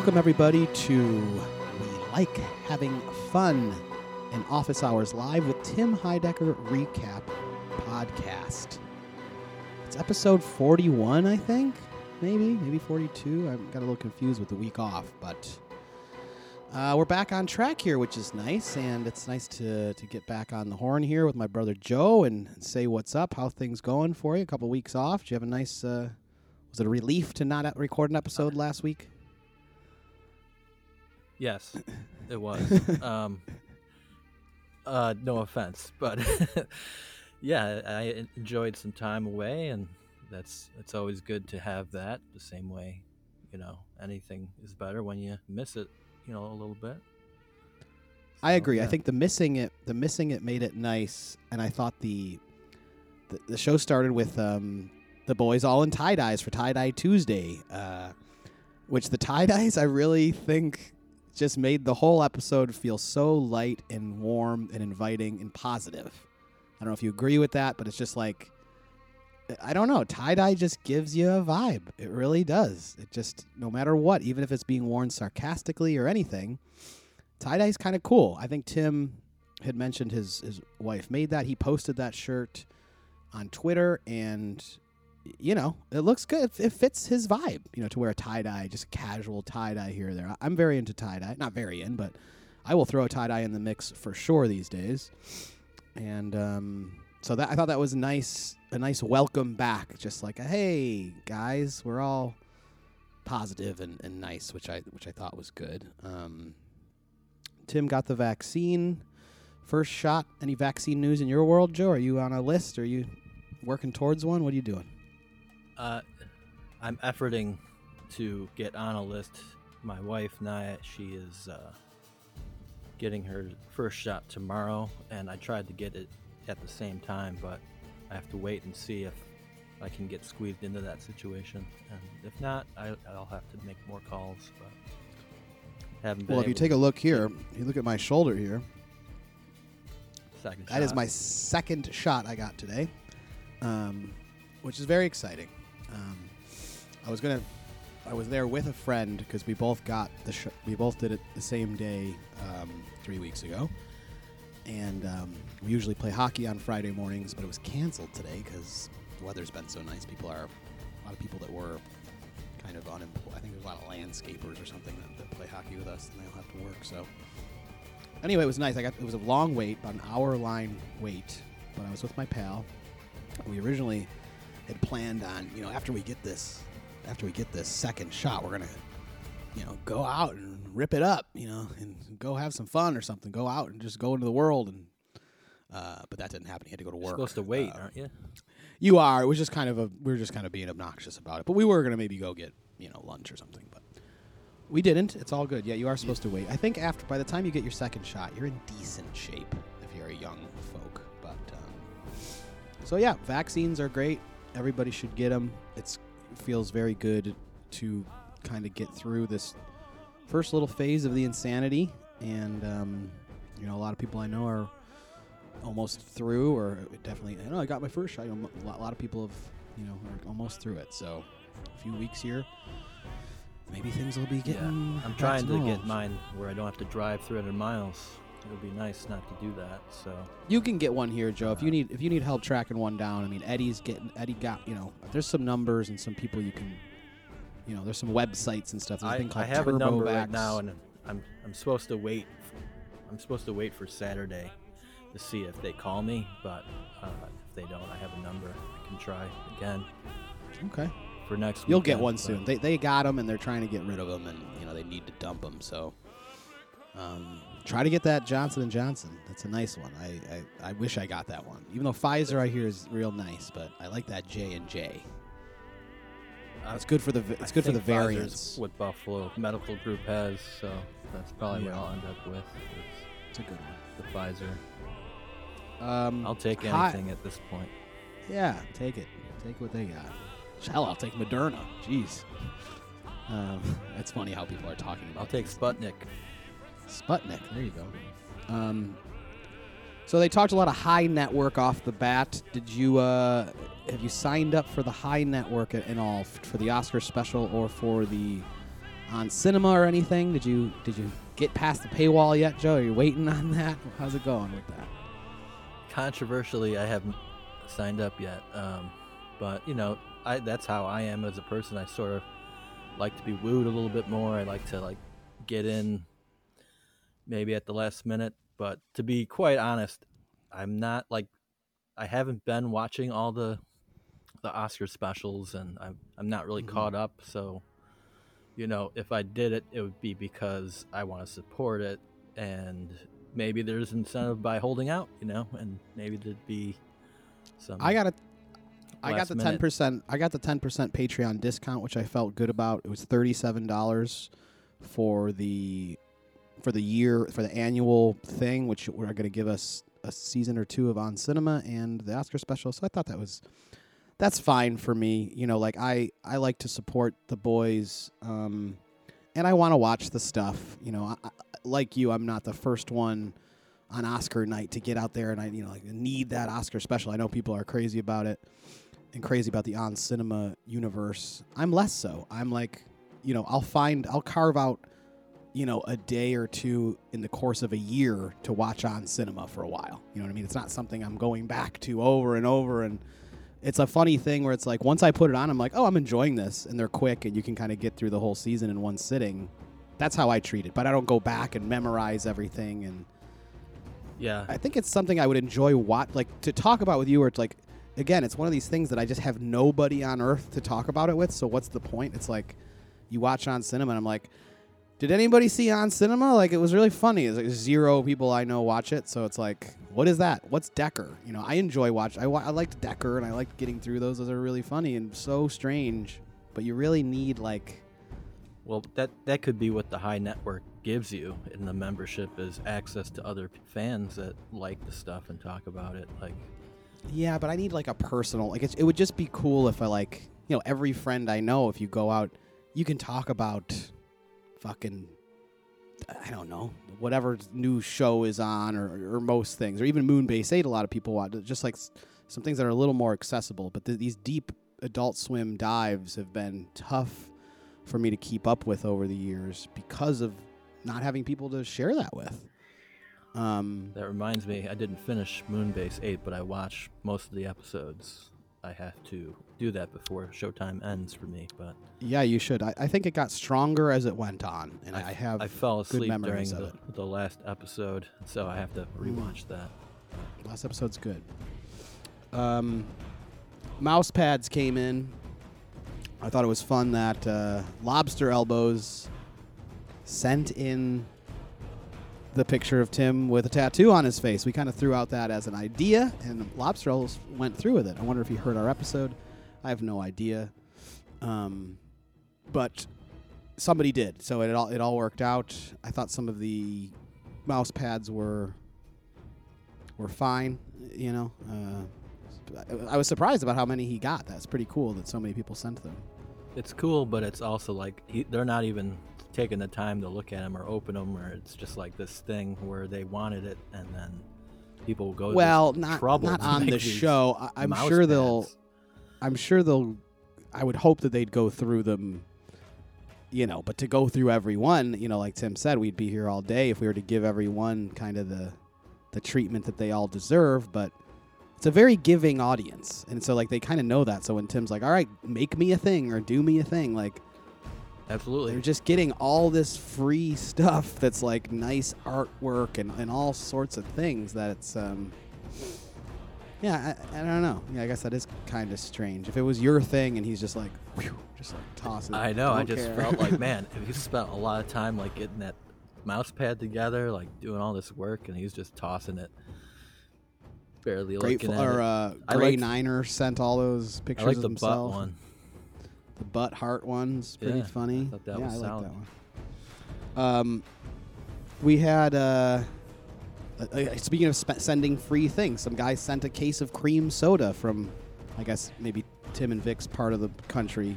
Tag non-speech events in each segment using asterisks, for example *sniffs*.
Welcome, everybody, to We Like Having Fun in Office Hours Live with Tim Heidecker Recap Podcast. It's episode 41, I think. Maybe, maybe 42. I got a little confused with the week off, but uh, we're back on track here, which is nice. And it's nice to, to get back on the horn here with my brother Joe and say what's up, how things going for you. A couple weeks off. Did you have a nice, uh, was it a relief to not record an episode last week? Yes, it was. *laughs* um, uh, no offense, but *laughs* yeah, I enjoyed some time away, and that's it's always good to have that. The same way, you know, anything is better when you miss it, you know, a little bit. I So, agree. I think the missing it, the missing it made it nice, and I thought the the, the show started with um, the boys all in tie dyes for Tie Dye Tuesday, uh, which the tie dyes I really think just made the whole episode feel so light and warm and inviting and positive. I don't know if you agree with that, but it's just like I don't know. Tie dye just gives you a vibe. It really does. It just no matter what, even if it's being worn sarcastically or anything, tie dye's kind of cool. I think Tim had mentioned his his wife made that. He posted that shirt on Twitter, and you know it looks good. It, it fits his vibe. You know, to wear a tie dye, just a casual tie dye here or there. I'm very into tie dye. Not very in, but I will throw a tie dye in the mix for sure these days. And um, so that I thought that was nice, a nice welcome back. Just like, hey guys, we're all positive and, and nice, which I which I thought was good. Um, Tim got the vaccine, first shot. Any vaccine news in your world, Joe? Are you on a list? Are you working towards one? What are you doing? Uh, I'm efforting to get on a list. My wife Nia, she is uh, getting her first shot tomorrow, and I tried to get it at the same time, but I have to wait and see if I can get squeezed into that situation. And if not, I, I'll have to make more calls. But haven't been. Well, if you take a look here, you look at my shoulder here. second That is shot. my second shot I got today, um, which is very exciting. Um, I was gonna, I was there with a friend because we both got the sh- we both did it the same day um, three weeks ago, and um, we usually play hockey on Friday mornings, but it was canceled today because the weather's been so nice. People are a lot of people that were kind of unemployed. I think there's a lot of landscapers or something that, that play hockey with us, and they don't have to work. So anyway, it was nice. I got it was a long wait, about an hour line wait, but I was with my pal. We originally had planned on, you know, after we get this, after we get this second shot, we're gonna, you know, go out and rip it up, you know, and go have some fun or something. Go out and just go into the world and. Uh, but that didn't happen. He had to go to You're work. supposed to wait, Uh, aren't you? you are. It was just kind of a. We were just kind of being obnoxious about it. But we were gonna maybe go get you know lunch or something. But we didn't. It's all good. Yeah, you are supposed to wait. I think after by the time you get your second shot, you're in decent shape if you're a young folk. But um, so yeah, vaccines are great. Everybody should get them. It's it feels very good to kind of get through this first little phase of the insanity. And um, you know, a lot of people I know are almost through, or definitely. I know I got my first shot. You know, a lot, of people have, you know, are almost through it. So a few weeks here, maybe things will be getting. Yeah. I'm trying to get mine where I don't have to drive 300 miles. It would be nice not to do that. So You can get one here, Joe. If you Uh, need if you need help tracking one down, I mean Eddie's getting Eddie got you know. There's some numbers and some people you can, you know. There's some websites and stuff. There's a I, thing I called have a number right now, and I'm I'm supposed to wait. I'm supposed to wait for Saturday to see if they call me. But uh, if they don't, I have a number. I can try again Okay. for next. You'll get one soon. They they got them and they're trying to get rid of them and you know they need to dump them. So, um, try to get that Johnson and Johnson. That's a nice one. I, I I wish I got that one. Even though Pfizer I hear is real nice, but I like that J and J. It's good for the it's good for the variants. What Buffalo Medical Group has, so that's probably Yeah. what I'll end up with. It's a good one. The Pfizer. Um, I'll take hi- anything at this point. Yeah, take it. Take what they got. Hell, I'll take Moderna. Jeez. Um, *laughs* it's funny how people are talking about I'll take Sputnik. Sputnik. There you go. Um, so they talked a lot of HEI Network off the bat. Did you uh, have you signed up for the HEI Network at, and all for the Oscar special or for the on cinema or anything? Did you did you get past the paywall yet, Joe? Are you waiting on that? How's it going with that? Controversially, I haven't signed up yet, um, but you know, I that's how I am as a person. I sort of like to be wooed a little bit more. I like to like get in maybe at the last minute. But to be quite honest, I'm not like I haven't been watching all the the Oscar specials, and I'm I'm not really Mhm. caught up. So, you know, if I did it, it would be because I want to support it, and maybe there's incentive by holding out, you know, and maybe there'd be some. I got a I got the ten percent. I got the ten percent Patreon discount, which I felt good about. It was thirty seven dollars for the for the year for the annual thing, which we're going to give us a season or two of on cinema and the Oscar special. So I thought that was that's fine for me. You know, like I I like to support the boys, um, and I want to watch the stuff. You know, I, I, like you, I'm not the first one on Oscar night to get out there and I you know like need that Oscar special. I know people are crazy about it and crazy about the on cinema universe. I'm less so. I'm like, you know, I'll find I'll carve out, you know, a day or two in the course of a year to watch on cinema for a while. You know what I mean? It's not something I'm going back to over and over and it's a funny thing where it's like once I put it on, I'm like, oh, I'm enjoying this, and they're quick, and you can kind of get through the whole season in one sitting. That's how I treat it, but I don't go back and memorize everything and yeah, I think it's something I would enjoy watch like to talk about with you. or it's like, again, it's one of these things that I just have nobody on earth to talk about it with. So what's the point? It's like you watch on cinema, and I'm like, did anybody see on cinema? Like it was really funny. It's like zero people I know watch it. So it's like, what is that? What's Decker? You know, I enjoy watch. I, I liked Decker, and I liked getting through those. Those are really funny and so strange. But you really need like Well, that that could be what the HEI Network gives you in the membership is access to other fans that like the stuff and talk about it. Like, Yeah, but I need like a personal. Like it's, it would just be cool if I like you know every friend I know. If you go out, you can talk about fucking I don't know whatever new show is on or, or most things or even Moonbase Eight. A lot of people watch just like some things that are a little more accessible. But th- these deep Adult Swim dives have been tough for me to keep up with over the years because of not having people to share that with. Um, that reminds me, I didn't finish Moonbase 8, but I watched most of the episodes. I have to do that before Showtime ends for me, but Yeah, you should. I, I think it got stronger as it went on, and I, I- have I fell asleep during the, the last episode, so I have to rewatch that. last episode's good. Um, mouse pads came in. I thought it was fun that uh, Lobster Elbows sent in the picture of Tim with a tattoo on his face. We kind of threw out that as an idea, and Lobster Elbows went through with it. I wonder if he heard our episode. I have no idea. Um, but somebody did, so it all it all worked out. I thought some of the mouse pads were were fine. You know, uh, I I was surprised about how many he got. That's pretty cool that so many people sent them. It's cool, but it's also like he, they're not even taking the time to look at them or open them, or it's just like this thing where they wanted it, and then people go. Well, not trouble not *laughs* on the show. I, I'm mouse sure they'll. I'm sure they'll. I would hope that they'd go through them. You know, but to go through every one, you know, like Tim said, we'd be here all day if we were to give every one kind of the, the treatment that they all deserve. But it's a very giving audience, and so like they kind of know that. So when Tim's like, "All right, make me a thing or do me a thing," like Absolutely. They're just getting all this free stuff that's like nice artwork and, and all sorts of things that it's um yeah I, I don't know yeah I guess that is kind of strange if it was your thing and he's just like whew, just like toss it I know. I don't just care. felt like, *laughs* man, if he spent a lot of time like getting that mouse pad together, like doing all this work, and he's just tossing it, barely grateful looking at or it. uh, I Gray liked- Niner sent all those I pictures like of the butt himself one. The butt heart one's pretty Yeah, I funny thought that yeah was I like that one um we had uh uh, uh, speaking of sp- sending free things, some guy sent a case of cream soda from, I guess maybe Tim and Vic's part of the country,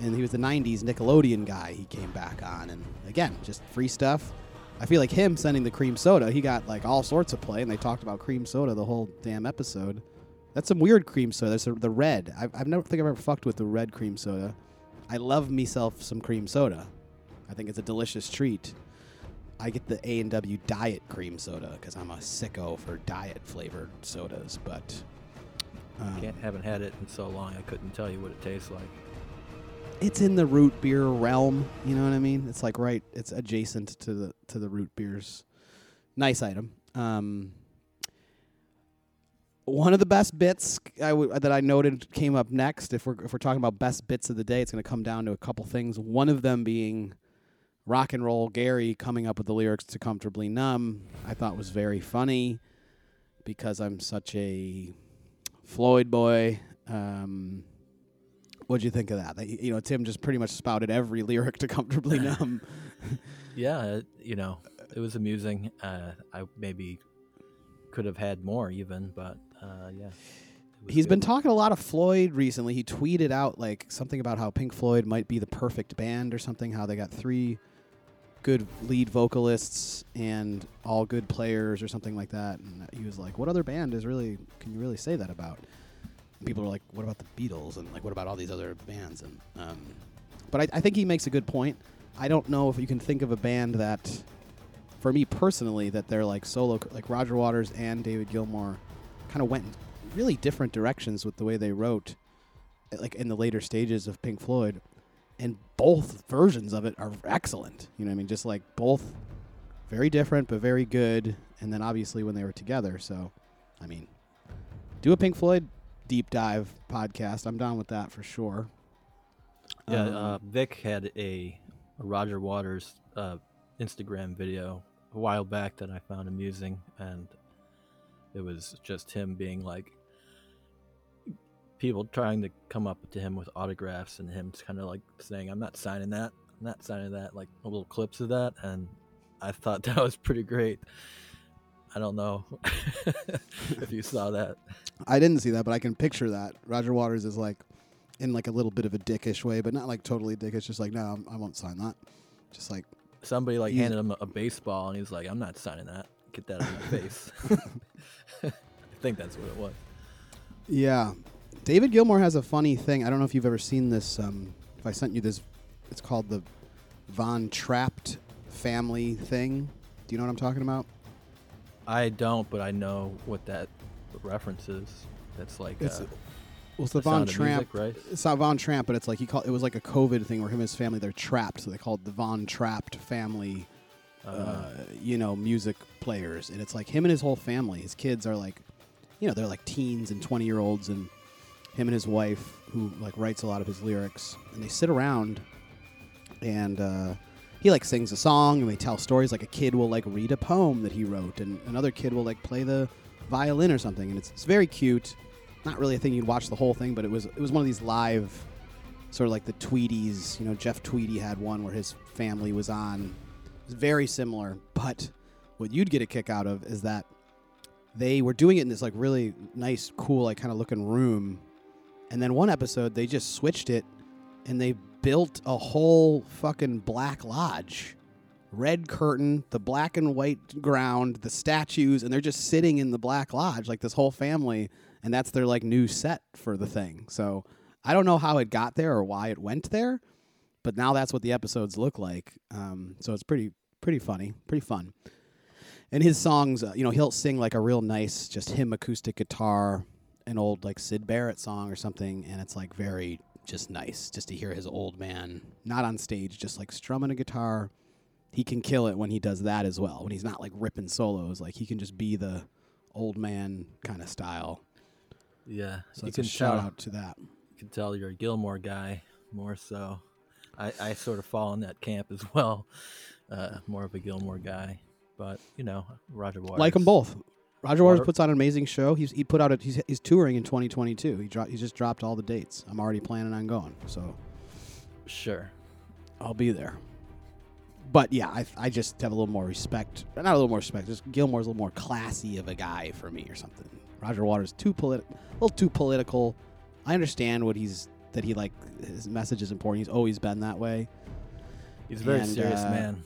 and he was the '90s Nickelodeon guy. He came back on, and again, just free stuff. I feel like him sending the cream soda, he got like all sorts of play, and they talked about cream soda the whole damn episode. That's some weird cream soda. There's the- the red. I've, I've never think I've ever fucked with the red cream soda. I love myself some cream soda. I think it's a delicious treat. I get the A and W diet cream soda because I'm a sicko for diet flavored sodas. But um, Can't, haven't had it in so long. I couldn't tell you what it tastes like. it's in the root beer realm. You know what I mean? It's like right. It's adjacent to the to the root beers. Nice item. Um, one of the best bits I w- that I noted came up next. If we're if we're talking about best bits of the day, it's going to come down to a couple things. One of them being rock and roll Gary coming up with the lyrics to "Comfortably Numb." I thought was very funny because I'm such a Floyd boy. Um, what'd you think of that? that? You know, Tim just pretty much spouted every lyric to "Comfortably *laughs* Numb." Yeah, it, you know, it was amusing. Uh, I maybe could have had more even, but uh, yeah. He's been talking a lot of Floyd recently. He tweeted out like something about how Pink Floyd might be the perfect band or something. How they got three good lead vocalists and all good players or something like that. And he was like, "What other band is really? Can you really say that about?" And people are like, "What about the Beatles?" And like, "What about all these other bands?" And um, but I, I think he makes a good point. I don't know if you can think of a band that, for me personally, that they're like solo, like Roger Waters and David Gilmour, kind of went in really different directions with the way they wrote, like in the later stages of Pink Floyd, and both versions of it are excellent. You know, what I mean, just like both very different but very good. And then obviously when they were together, so I mean, do a Pink Floyd deep dive podcast. I'm down with that for sure. Yeah, Um, uh, Vic had a, a Roger Waters uh, Instagram video a while back that I found amusing, and it was just him being like people trying to come up to him with autographs, and him kind of like saying, "I'm not signing that. I'm not signing that." Like little clips of that, and I thought *laughs* that was pretty great. I don't know *laughs* if you saw that. I didn't see that, but I can picture that. Roger Waters is like in like a little bit of a dickish way, but not like totally dickish. Just like, no, I'm- won't sign that. Just like, Somebody like handed him a baseball, and he's like, "I'm not signing that. Get that of my face." *laughs* I think that's what it was. yeah. David Gilmour has a funny thing. I don't know if you've ever seen this. Um, if I sent you this, it's called the Von Trapped family thing. Do you know what I'm talking about? I don't, but I know what that reference is. That's like It's- uh, Well, it's the Von Tramp. Music, right? It's not Von Tramp, but it's like he called. It was like a COVID thing where him and his family they're trapped, so they called it the Von Trapped family. Uh, uh, you know, music players, and it's like him and his whole family. His kids are like, you know, they're like teens and twenty year olds, and him and his wife, who like writes a lot of his lyrics, and they sit around, and uh, he like sings a song, and they tell stories. Like a kid will like read a poem that he wrote, and another kid will like play the violin or something, and it's, it's very cute. Not really a thing you'd watch the whole thing, but it was it was one of these live, sort of like the Tweedies. You know, Jeff Tweedy had one where his family was on. It's very similar, but what you'd get a kick out of is that they were doing it in this like really nice, cool, like kind of looking room, and then one episode they just switched it, and they built a whole fucking black lodge, red curtain, the black and white ground, the statues, and they're just sitting in the black lodge like this whole family, and that's their like new set for the thing. So I don't know how it got there or why it went there, but now that's what the episodes look like. Um, so it's pretty pretty funny, pretty fun. And his songs, uh, you know, he'll sing like a real nice, just him acoustic guitar, an old like Syd Barrett song or something, and it's like very just nice just to hear his old man not on stage, just like strumming a guitar. He can kill it when he does that as well. When he's not like ripping solos, like he can just be the old man kind of style. yeah, So you it's a can shout tell. out to that. You can tell you're a Gilmour guy more so. I, I sort of fall in that camp as well. Uh, more of a Gilmour guy, but you know, Roger Waters. Like them both. Roger Waters puts on an amazing show. He's he put out a he's, he's touring in 2022. He dro- he just dropped all the dates. I'm already planning on going, so Sure. I'll be there. But yeah, I I just have a little more respect. Not a little more respect. Just Gilmour's a little more classy of a guy for me or something. Roger Waters too polit, a little too political. I understand what he's that he like his message is important. He's always been that way. He's a very And, serious uh, man.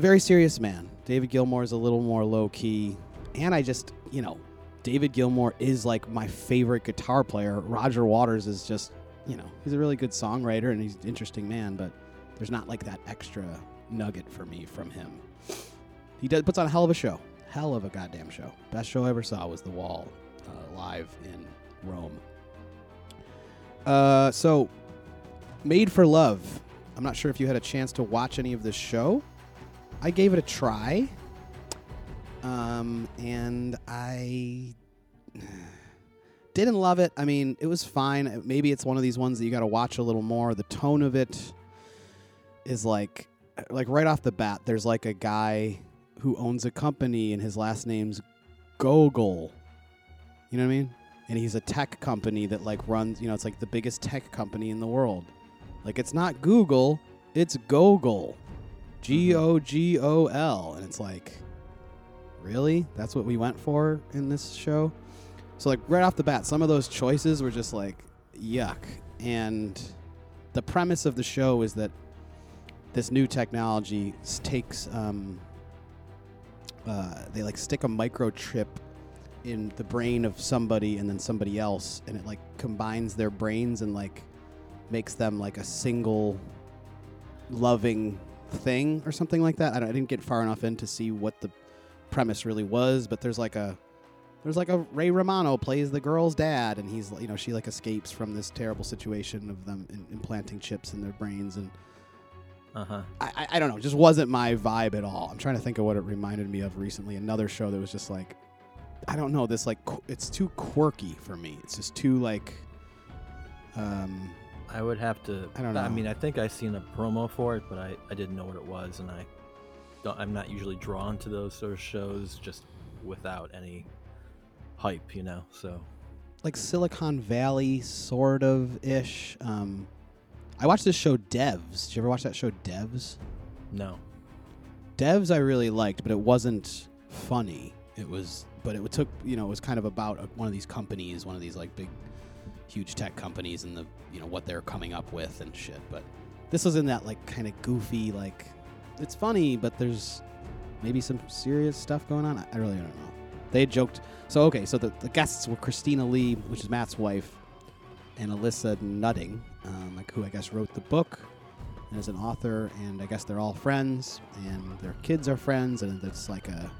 Very serious man. David Gilmour is a little more low key, and I just you know, David Gilmour is like my favorite guitar player. Roger Waters is just you know he's a really good songwriter and he's an interesting man, but there's not like that extra nugget for me from him. He does puts on a hell of a show, hell of a goddamn show. Best show I ever saw was The Wall, uh, live in Rome. Uh, so, Made for Love. I'm not sure if you had a chance to watch any of this show. I gave it a try. Um, and I *sighs* didn't love it. I mean, it was fine. Maybe it's one of these ones that you got to watch a little more. The tone of it is like, like right off the bat, there's like a guy who owns a company and his last name's Gogol. You know what I mean? And he's a tech company that like runs, you know, it's like the biggest tech company in the world. Like it's not Google, it's Gogol. G O G O L. And it's like, really? That's what we went for in this show? So, like, right off the bat, some of those choices were just like, yuck. And the premise of the show is that this new technology takes, um, uh, they like stick a microchip in the brain of somebody and then somebody else, and it like combines their brains and like makes them like a single loving thing or something like that. I, don't, I didn't get far enough in to see what the premise really was, but there's like a there's like a Ray Romano plays the girl's dad, and he's you know she like escapes from this terrible situation of them in, implanting chips in their brains, and Uh huh. I, I I don't know, just wasn't my vibe at all. I'm trying to think of what it reminded me of recently. Another show that was just like I don't know, this like qu- it's too quirky for me. It's just too like um I would have to. I don't know. I mean, I think I seen a promo for it, but I, I didn't know what it was, and I don't. I'm not usually drawn to those sort of shows just without any hype, you know. So like Silicon Valley sort of ish. Um, I watched this show Devs. Did you ever watch that show Devs? no. Devs I really liked, but it wasn't funny. It was, but it took you know it was kind of about a, one of these companies, one of these like big, huge tech companies, and the you know what they're coming up with and shit. But this was in that like kind of goofy like, it's funny, but there's maybe some serious stuff going on. I, really don't know. They joked. So okay, so the, the guests were Christina Lee, which is Matt's wife, and Alyssa Nutting, um, like who I guess wrote the book and is an author, and I guess they're all friends, and their kids are friends, and it's like a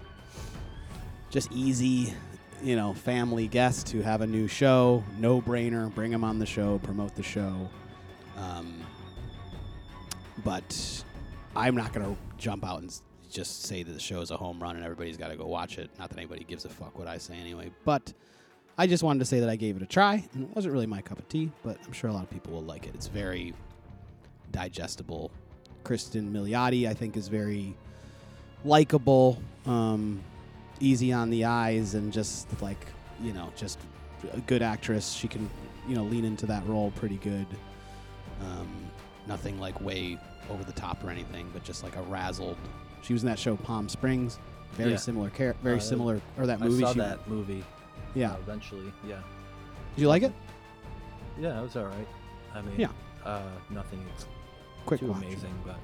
just easy, you know, family guest to have a new show, no brainer, bring them on the show, promote the show. Um, but I'm not gonna jump out and just say that the show is a home run and everybody's got to go watch it. Not that anybody gives a fuck what I say anyway, but. I just wanted to say that I gave it a try, and it wasn't really my cup of tea, but I'm sure a lot of people will like it. It's very digestible. Kristen Milioti, I think, is very likable, um, easy on the eyes, and just like you know, just a good actress. She can you know lean into that role pretty good. Um, nothing like way over the top or anything, but just like a razzled. She was in that show Palm Springs. Very Yeah. similar, char- very Uh, similar, or that movie. I saw she, that movie. Yeah, uh, eventually, yeah. did you like it? Yeah, it was all right. I mean, Yeah. Uh, nothing Quick too watch. amazing, but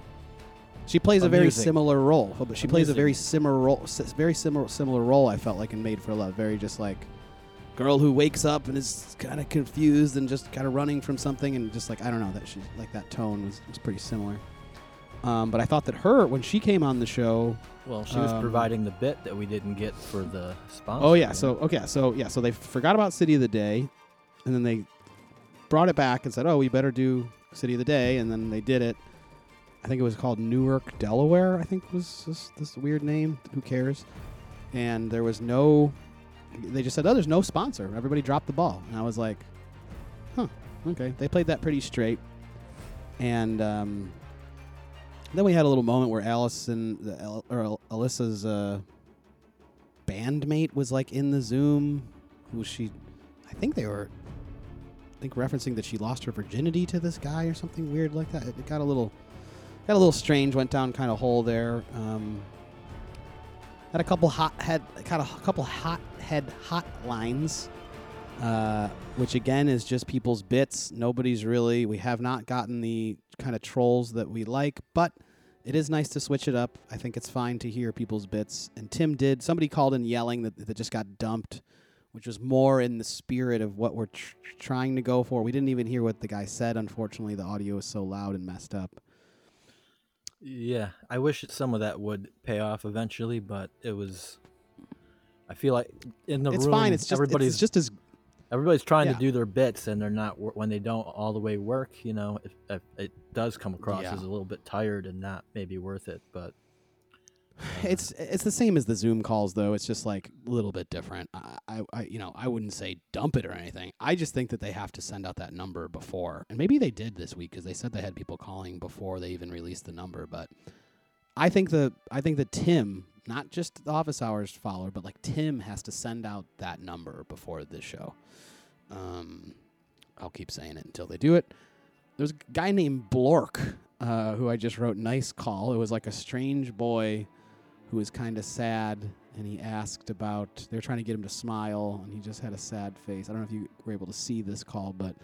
She plays a very Amusing. similar role, but she plays a very similar role. s- Very similar similar role. I felt like in Made for Love. Very just like girl who wakes up and is kind of confused and just kind of running from something and just like I don't know that she like that tone was, was pretty similar. Um, but I thought that her when she came on the show. well, she was Um, providing the bit that we didn't get for the sponsor. Oh yeah, so okay, so yeah, so they forgot about City of the Day, and then they brought it back and said, "Oh, we better do City of the Day," and then they did it. I think it was called Newark, Delaware. I think was this, this weird name. Who cares? And there was no. They just said, "Oh, there's no sponsor." Everybody dropped the ball, and I was like, "Huh, okay." They played that pretty straight, and um, then we had a little moment where Allison, the, or Alyssa's uh, bandmate was like in the Zoom. Who she? I think they were. I think referencing that she lost her virginity to this guy or something weird like that. It got a little, got a little strange. Went down kind of hole there. Um, had a couple hot head, kind of a couple hot head hot lines, uh, which again is just people's bits. Nobody's really. We have not gotten the kind of trolls that we like, but it is nice to switch it up. I think it's fine to hear people's bits. And Tim did. Somebody called in yelling that that just got dumped, which was more in the spirit of what we're tr- trying to go for. We didn't even hear what the guy said. Unfortunately, the audio is so loud and messed up. Yeah, I wish some of that would pay off eventually, but it was. I feel like in the it's room, fine. It's just everybody's it's just as everybody's trying Yeah. to do their bits, and they're not when they don't all the way work. You know, it, it, it does come across Yeah. as a little bit tired and not maybe worth it. But it's it's the same as the Zoom calls though. It's just like a little bit different. I, I, I you know I wouldn't say dump it or anything. I just think that they have to send out that number before, and maybe they did this week because they said they had people calling before they even released the number. But I think the I think that Tim, not just the office hours follower, but like Tim has to send out that number before this show. Um, I'll keep saying it until they do it. There's a guy named Blork uh, who I just wrote nice call. It was like a strange boy who was kind of sad and he asked about they were trying to get him to smile and he just had a sad face. I don't know if you were able to see this call, but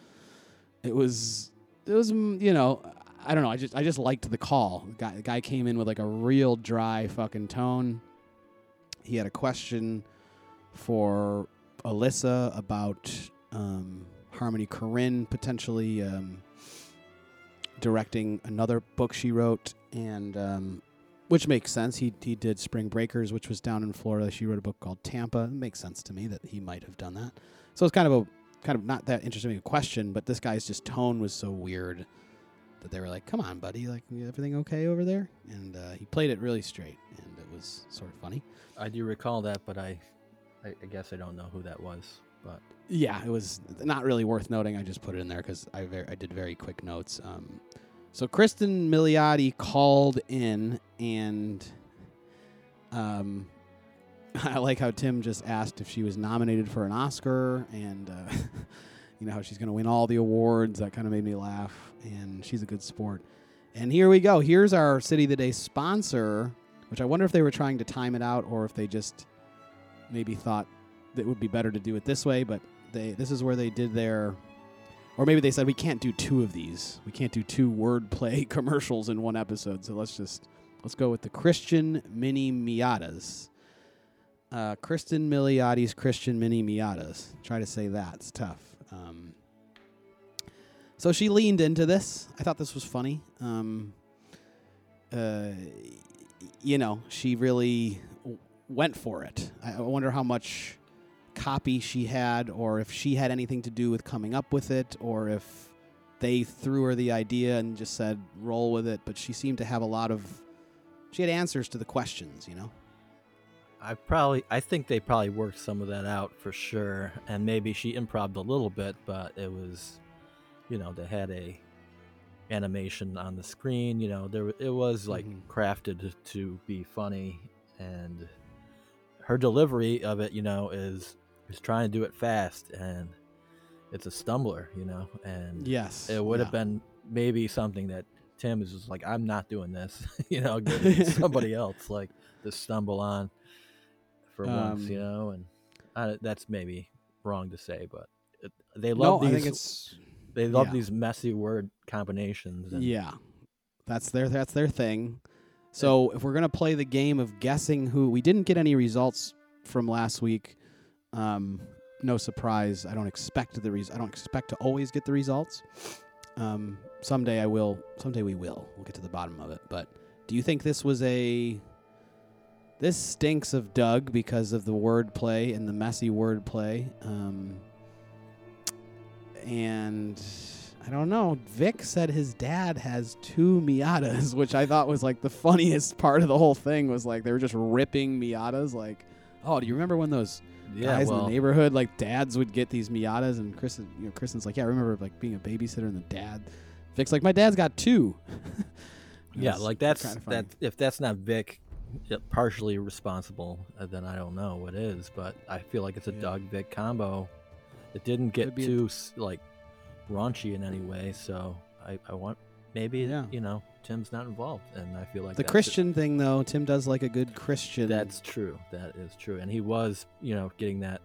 it was it was mm, you know I don't know. I just I just liked the call. The guy the guy came in with like a real dry fucking tone. He had a question for Alyssa about um, Harmony Korine potentially um, directing another book she wrote, and um, which makes sense. He he did Spring Breakers, which was down in Florida. She wrote a book called Tampa. It makes sense to me that he might have done that. So it's kind of a kind of not that interesting a question, but this guy's just tone was so weird that they were like, "Come on, buddy, like everything okay over there?" And uh, he played it really straight, and it was sort of funny. I do recall that, but I, I, I guess I don't know who that was. But Yeah, it was not really worth noting. I just put it in there because I ver- I did very quick notes. Um, so Kristen Milioti called in, and um, *laughs* I like how Tim just asked if she was nominated for an Oscar, and uh, *laughs* you know how she's going to win all the awards. That kind of made me laugh, and she's a good sport. And here we go. Here's our City of the Day sponsor, which I wonder if they were trying to time it out or if they just maybe thought it would be better to do it this way, but they this is where they did their or maybe they said we can't do two of these. We can't do two wordplay *laughs* commercials in one episode. So let's just let's go with the Christian Mini Miatas. Uh, Kristen Christian Mini Miatas. Try to say that. It's tough. Um, so she leaned into this. I thought this was funny. Um, uh, you know, she really w- went for it. I I wonder how much copy she had, or if she had anything to do with coming up with it, or if they threw her the idea and just said roll with it. But she seemed to have a lot of. She had answers to the questions, you know. I probably, I think they probably worked some of that out for sure, and maybe she improved a little bit, but it was, you know, they had a animation on the screen. You know, there it was like Mhm. crafted to be funny, and her delivery of it, you know, is is trying to do it fast, and it's a stumbler, you know, and Yes, it would have been maybe something that Tim is just like, I'm not doing this, *laughs* you know, *laughs* give somebody else like to stumble on for once, you Um, know, and I, that's maybe wrong to say, but it, they No, love I these. they love yeah. these messy word combinations. And yeah. That's their that's their thing. So if we're gonna play the game of guessing who, we didn't get any results from last week. Um, no surprise. I don't expect the res- I don't expect to always get the results. Um, someday I will. Someday we will. We'll get to the bottom of it. But do you think this was a? This stinks of Doug because of the wordplay and the messy wordplay. Um, and I don't know. Vic said his dad has two Miatas, *laughs* which I thought was like the funniest part of the whole thing. Was like they were just ripping Miatas. Like, oh, do you remember when those yeah, guys in well, the neighborhood, like dads, would get these Miatas? And Chris, you know, Kristen's like, yeah, I remember like being a babysitter and the dad. Vic's like, my dad's got two. *laughs* yeah, like that's that. If that's not Vic, partially responsible, uh, then I don't know what is. But I feel like it's a Yeah. Doug Vic combo. It didn't get be a- too like raunchy in any way, so I, I want maybe Yeah. you know Tim's not involved, and I feel like The it. Christian thing, though, Tim does like a good Christian. That's true. That is true, and he was you know getting that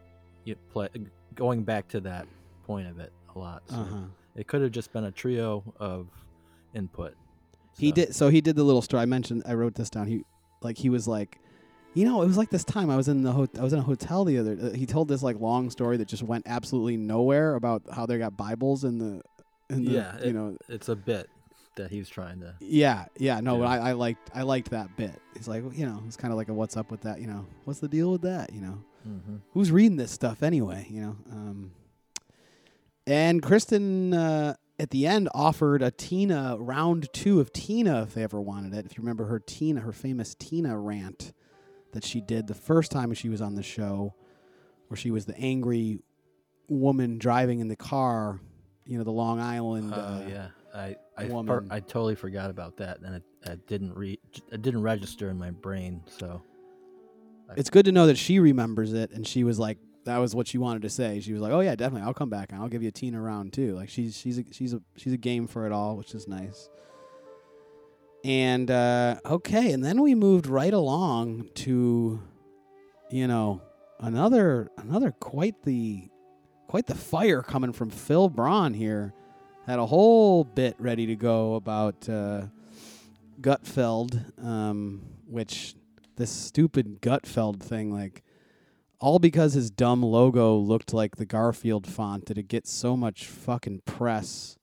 play going back to that point of it a lot. So uh huh. It could have just been a trio of input. He did. So he did the little story. I mentioned. I wrote this down. He, like, he was like, you know, it was like this time I was in the ho- I was in a hotel the other. Uh, he told this like long story that just went absolutely nowhere about how they got Bibles in the, in the, Yeah, you it- know, It's a bit. That he was trying to. Yeah, yeah, no, but I, I liked I liked that bit. He's like, you know, it's kind of like a what's up with that, you know, what's the deal with that, you know, Mm-hmm. who's reading this stuff anyway, you know. Um, and Kristen uh, at the end offered a Tina round two of Tina if they ever wanted it. If you remember her Tina, her famous Tina rant that she did the first time she was on the show, where she was the angry woman driving in the car, you know, the Long Island. Oh uh, yeah, I I, per- I totally forgot about that, and it, it didn't re it didn't register in my brain. So. It's good to know that she remembers it and she was like that was what she wanted to say. She was like oh yeah definitely i'll come back and i'll give you a teen round too. Like she's she's a, she's a she's a game for it all which is nice. And uh okay and then we moved right along to you know another another quite the quite the fire coming from phil braun here had a whole bit ready to go about uh gutfeld um which this stupid Gutfeld thing, like all because his dumb logo looked like the Garfield font, did it get so much fucking press,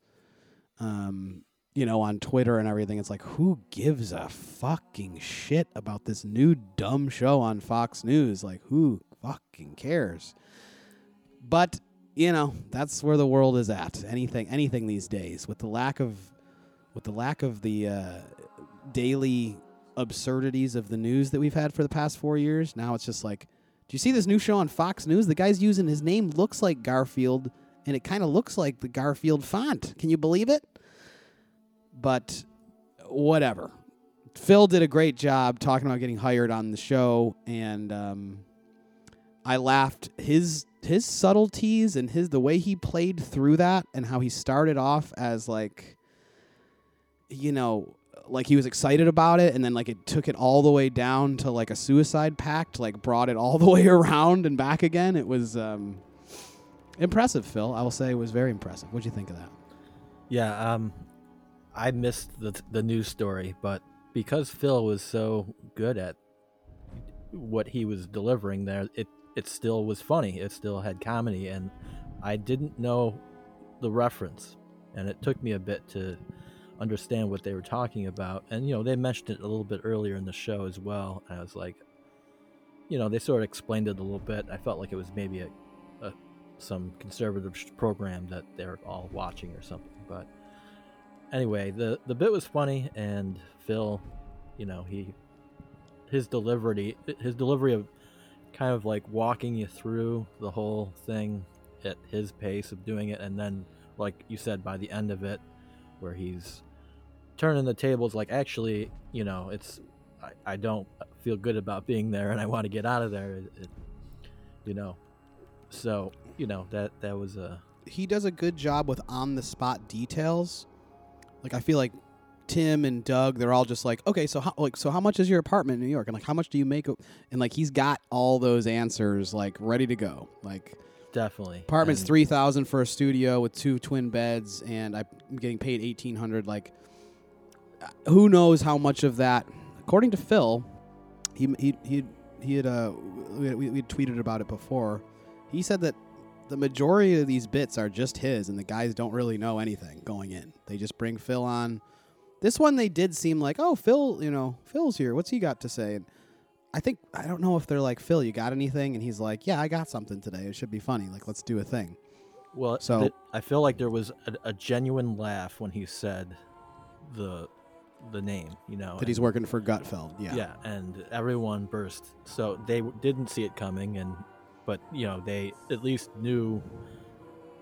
um, you know, on Twitter and everything. It's like, who gives a fucking shit about this new dumb show on Fox News? Like, who fucking cares? But you know, that's where the world is at. Anything, anything these days, with the lack of, with the lack of the uh, daily absurdities of the news that we've had for the past four years. Now it's just like, do you see this new show on Fox News? The guy's using his name looks like Garfield, and it kind of looks like the Garfield font. Can you believe it? But whatever. Phil did a great job talking about getting hired on the show, and um, I laughed. His his subtleties and his the way he played through that, and how he started off as like, you know, like he was excited about it and then like it took it all the way down to like a suicide pact like brought it all the *laughs* way around and back again. It was um impressive phil. I will say it was very impressive. What'd you think of that? Yeah, um, I missed the the news story, but because Phil was so good at what he was delivering there, it it still was funny. It still had comedy, and I didn't know the reference, and it took me a bit to understand what they were talking about. And you know, they mentioned it a little bit earlier in the show as well. And I was like, you know, they sort of explained it a little bit. I felt like it was maybe a, a some conservative program that they're all watching or something. But anyway, the the bit was funny, and Phil, you know, he his delivery his delivery of kind of like walking you through the whole thing at his pace of doing it, and then like you said, by the end of it, where he's turning the tables, like actually, you know, it's I, I don't feel good about being there, and I want to get out of there. It, it, you know, so you know that that was a he does a good job with on the spot details like i feel like tim and doug they're all just like okay so how like so how much is your apartment in new york and like how much do you make and like he's got all those answers like ready to go like definitely Apartment's and- three thousand for a studio with two twin beds, and I'm getting paid eighteen hundred. Like, uh, who knows how much of that? According to Phil, he he he he had uh we had, we had tweeted about it before. He said that the majority of these bits are just his, and the guys don't really know anything going in. They just bring Phil on. This one they did seem like, oh, Phil, you know, Phil's here. What's he got to say? And I think I don't know if they're like, Phil, you got anything? And he's like, Yeah, I got something today. It should be funny. Like, let's do a thing. Well, So- th- I feel like there was a, a genuine laugh when he said the the name. You know That he's working for Gutfeld. Yeah. yeah, and everyone burst. So they w- didn't see it coming, and but you know they at least knew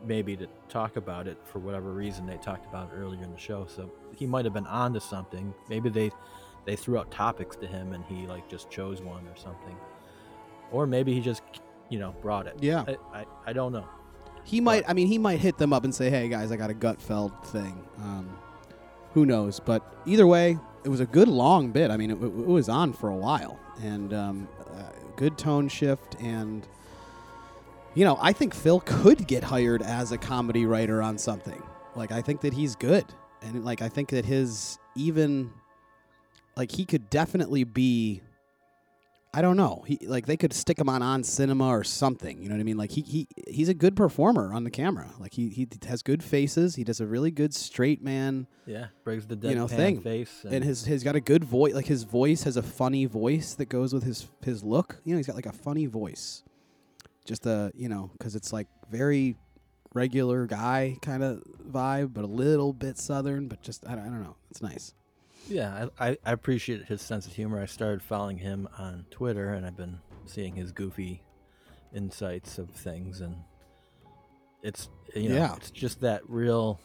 maybe to talk about it for whatever reason they talked about it earlier in the show. So he might have been onto something. Maybe they they threw out topics to him and he like just chose one or something, or maybe he just you know brought it. Yeah. I I, I don't know. He might. I mean, he might hit them up and say, "Hey guys, I got a Gutfeld thing." Um, who knows? But either way, it was a good long bit. I mean, it, it was on for a while, and um, uh, good tone shift. And you know, I think Phil could get hired as a comedy writer on something. Like, I think that he's good, and like, I think that his even like he could definitely be I don't know. He like they could stick him on on cinema or something. You know what I mean? Like he he he's a good performer on the camera. Like he he has good faces. He does a really good straight man, Yeah, brings the deadpan You know, thing. face. and his he's got a good voice. Like his voice has a funny voice that goes with his his look. You know, he's got like a funny voice. Just a you know because it's like very regular guy kind of vibe, but a little bit southern. But just I don't, I don't know. It's nice. Yeah, I, I, I appreciate his sense of humor. I started following him on Twitter, and I've been seeing his goofy insights of things, and it's you know Yeah. it's just that real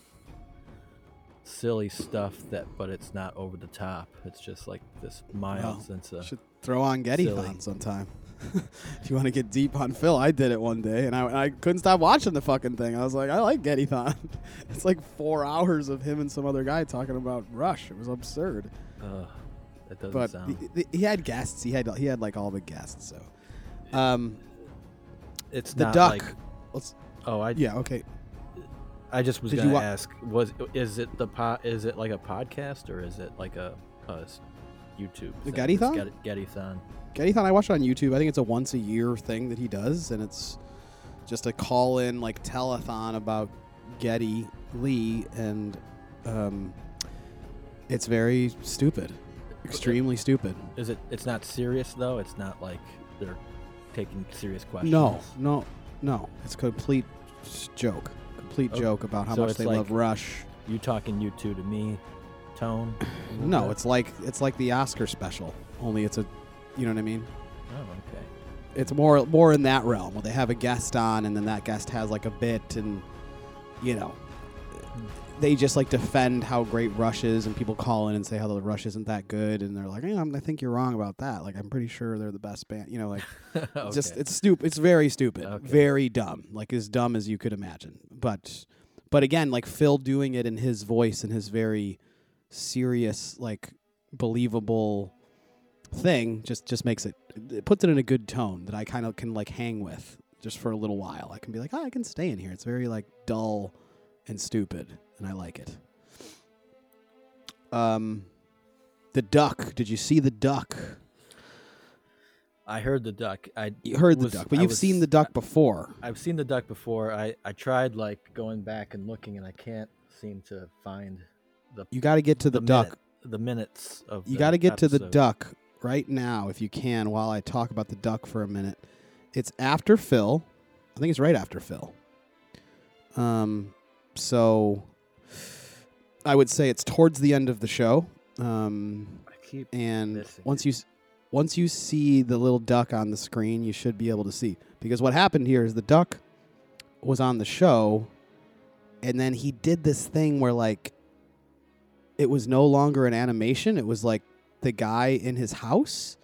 silly stuff that, but it's not over the top. It's just like this mild Well, sense of Should throw on Geddy silly. Sometime. *laughs* if you want to get deep on Phil, I did it one day, and I, I couldn't stop watching the fucking thing. I was like, I like Geddy Thon. *laughs* it's like four hours of him and some other guy talking about Rush. It was absurd. uh, that doesn't But sound. he, he had guests. He had he had like all the guests. So, um, It's the duck. like let's oh I yeah okay. I just was Did gonna wa- ask was is it the po- is it like a podcast or is it like a YouTube? The? Geddy-thon? Geddy, Geddy-thon. Thon. I watch it on YouTube. I think it's a once a year thing that he does, and it's just a call in like telethon about Geddy Lee, and um, it's very stupid, extremely stupid. Is it? It's not serious though. It's not like they're taking serious questions. No, no, no. It's a complete joke. Complete Okay. joke about how So much they like- love Rush. You talking you two to me, tone? *coughs* No, bit? it's like it's like the Oscar special. Only it's a, you know what I mean. Oh, okay. It's more more in that realm where they have a guest on, and then that guest has like a bit, and you know, they just like defend how great Rush is, and people call in and say how the Rush isn't that good, and they're like, "Eh, I'm- I think you're wrong about that. Like, I'm pretty sure they're the best band. You know, like *laughs* okay. it's just it's stupid. It's very stupid, Okay. very dumb, like as dumb as you could imagine. But but again, like Phil doing it in his voice and his very serious, like believable thing just just makes it it puts it in a good tone that I kind of can like hang with just for a little while. I can be like, oh, I can stay in here. It's very like dull and stupid, and I like it. Um, the duck. Did you see the duck? I heard the duck. I You heard was- the duck, but I you've was- seen the duck before. I've seen the duck before. I I tried like going back and looking, and I can't seem to find the You got to get to the, duck. minute- the minutes of. You got to get to the duck right now if you can while I talk about the duck for a minute. It's after Phil. I think it's right after Phil. Um so I would say it's towards the end of the show. Um I keep and once it. you once you see the little duck on the screen, you should be able to see because what happened here is the duck was on the show, and then he did this thing where like it was no longer an animation; it was like the guy in his house,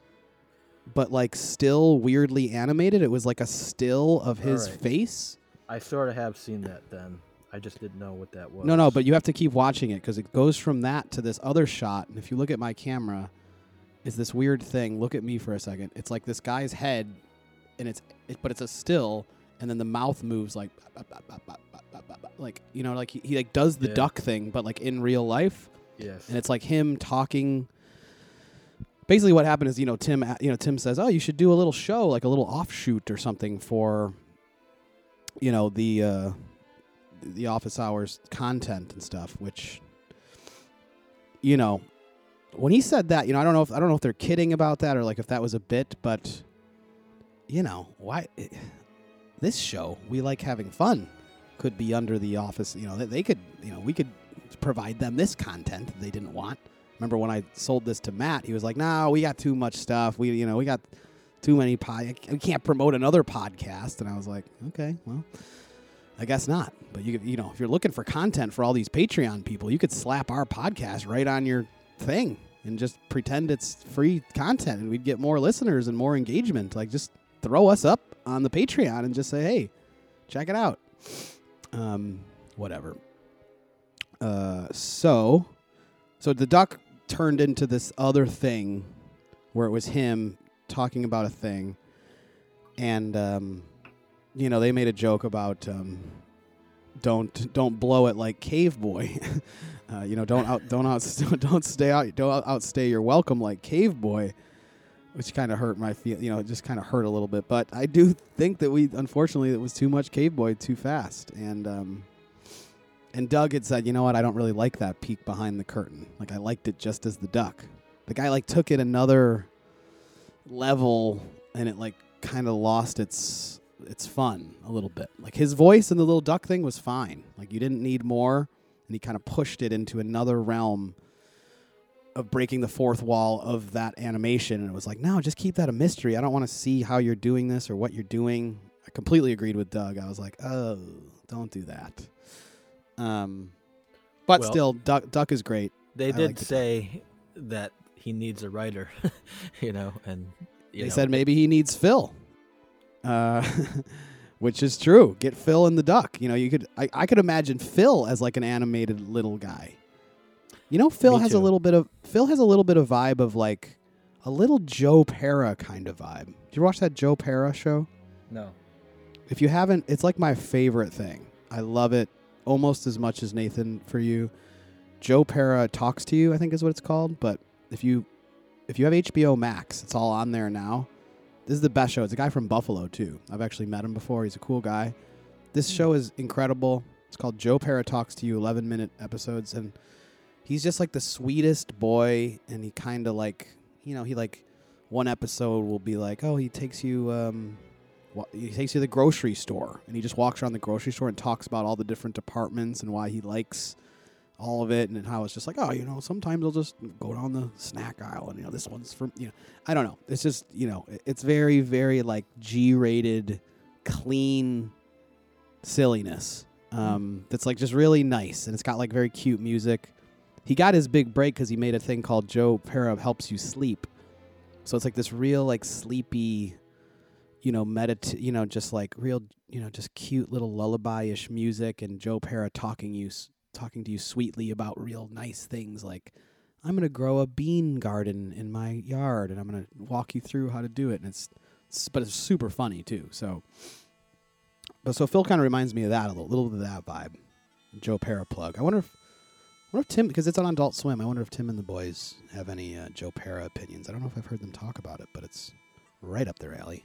but like still weirdly animated. It was like a still of his Alright. face. I sort of have seen that. Then I just didn't know what that was. No, no, but you have to keep watching it because it goes from that to this other shot. And if you look at my camera, it's this weird thing. Look at me for a second. It's like this guy's head, and it's it, but it's a still, and then the mouth moves like like you know like he, he like does the Yeah. duck thing, but like in real life, yes, and it's like him talking. Basically, what happened is you know Tim you know Tim says, "Oh, you should do a little show, like a little offshoot or something for, you know the." uh the office hours content and stuff which you know when he said that you know i don't know if i don't know if they're kidding about that or like if that was a bit but you know why this show we like having fun could be under the office you know they, they could you know we could provide them this content they didn't want remember when i sold this to matt he was like no we got too much stuff we you know we got too many pod we can't promote another podcast and i was like okay well I guess not. But you you know, if you're looking for content for all these Patreon people, you could slap our podcast right on your thing and just pretend it's free content and we'd get more listeners and more engagement. Like just throw us up on the Patreon and just say, "Hey, check it out." Um whatever. Uh so so the duck turned into this other thing where it was him talking about a thing and um you know, they made a joke about um, don't don't blow it like Cave Boy. *laughs* uh, you know, don't out don't out *laughs* don't stay out don't out- outstay your welcome like Cave Boy. which kind of hurt my feel. You know, it just kind of hurt a little bit. But I do think that we, unfortunately, it was too much Cave Boy too fast, and um, and Doug had said, you know what, I don't really like that peek behind the curtain. Like I liked it just as the duck. The guy like took it another level, and it like kind of lost its its fun a little bit. Like his voice and the little duck thing was fine. Like you didn't need more, and he kind of pushed it into another realm of breaking the fourth wall of that animation and it was like no just keep that a mystery i don't want to see how you're doing this or what you're doing i completely agreed with doug i was like oh don't do that um but Well- still duck, duck is great. They I did liked it. say that he needs a writer, *laughs* you know, and you they know, said maybe he needs phil uh *laughs* which is true. Get phil in the duck. You know you could I, I could imagine phil as like an animated little guy. You know phil Me has a little bit of phil has a little bit of vibe of like a little joe Pera kind of vibe. Did you watch that joe Pera show? No. if you haven't it's like my favorite thing. I love it almost as much as nathan for you. Joe Pera talks to you i think is what it's called but if you if you have hbo max it's all on there now. This is the best show. It's a guy from buffalo too. I've actually met him before. He's a cool guy. This show is incredible. It's called joe Pera talks to you 11 minute episodes and he's just like the sweetest boy and he kind of like you know he like one episode will be like oh he takes you um he takes you to the grocery store and he just walks around the grocery store and talks about all the different departments and why he likes all of it and how it's just like oh you know sometimes i'll just go down the snack aisle and you know this one's from you know. I don't know. It's just you know it's very very like g-rated clean silliness um, that's like just really nice and it's got like very cute music. He got his big break because he made a thing called joe Pera helps you sleep. So it's like this real like sleepy you know medit you know just like real you know just cute little lullaby-ish music and joe Pera talking you talking to you sweetly about real nice things like i'm going to grow a bean garden in my yard and i'm going to walk you through how to do it and it's, it's but it's super funny too so but so phil kind of reminds me of that a little, little bit of that vibe joe Pera plug i wonder if I wonder if Tim, because it's on Adult Swim, I wonder if Tim and the boys have any uh, Joe Pera opinions. I don't know if I've heard them talk about it, but it's right up their alley.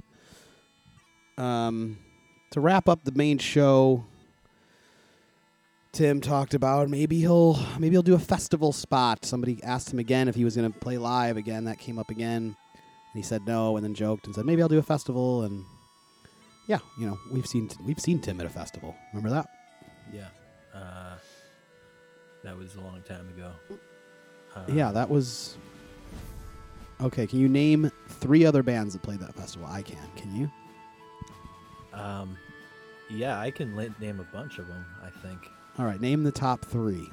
Um, to wrap up the main show, Tim talked about maybe he'll maybe he'll do a festival spot. Somebody asked him again if he was going to play live again. That came up again, and he said no, and then joked and said maybe I'll do a festival. And yeah, you know we've seen we've seen Tim at a festival. Remember that? Yeah. Uh, that was a long time ago. Uh, Yeah, that was. Okay, can you name three other bands that played that festival? I can. Can you? Um, yeah, I can name a bunch of them. I think All right, name the top three.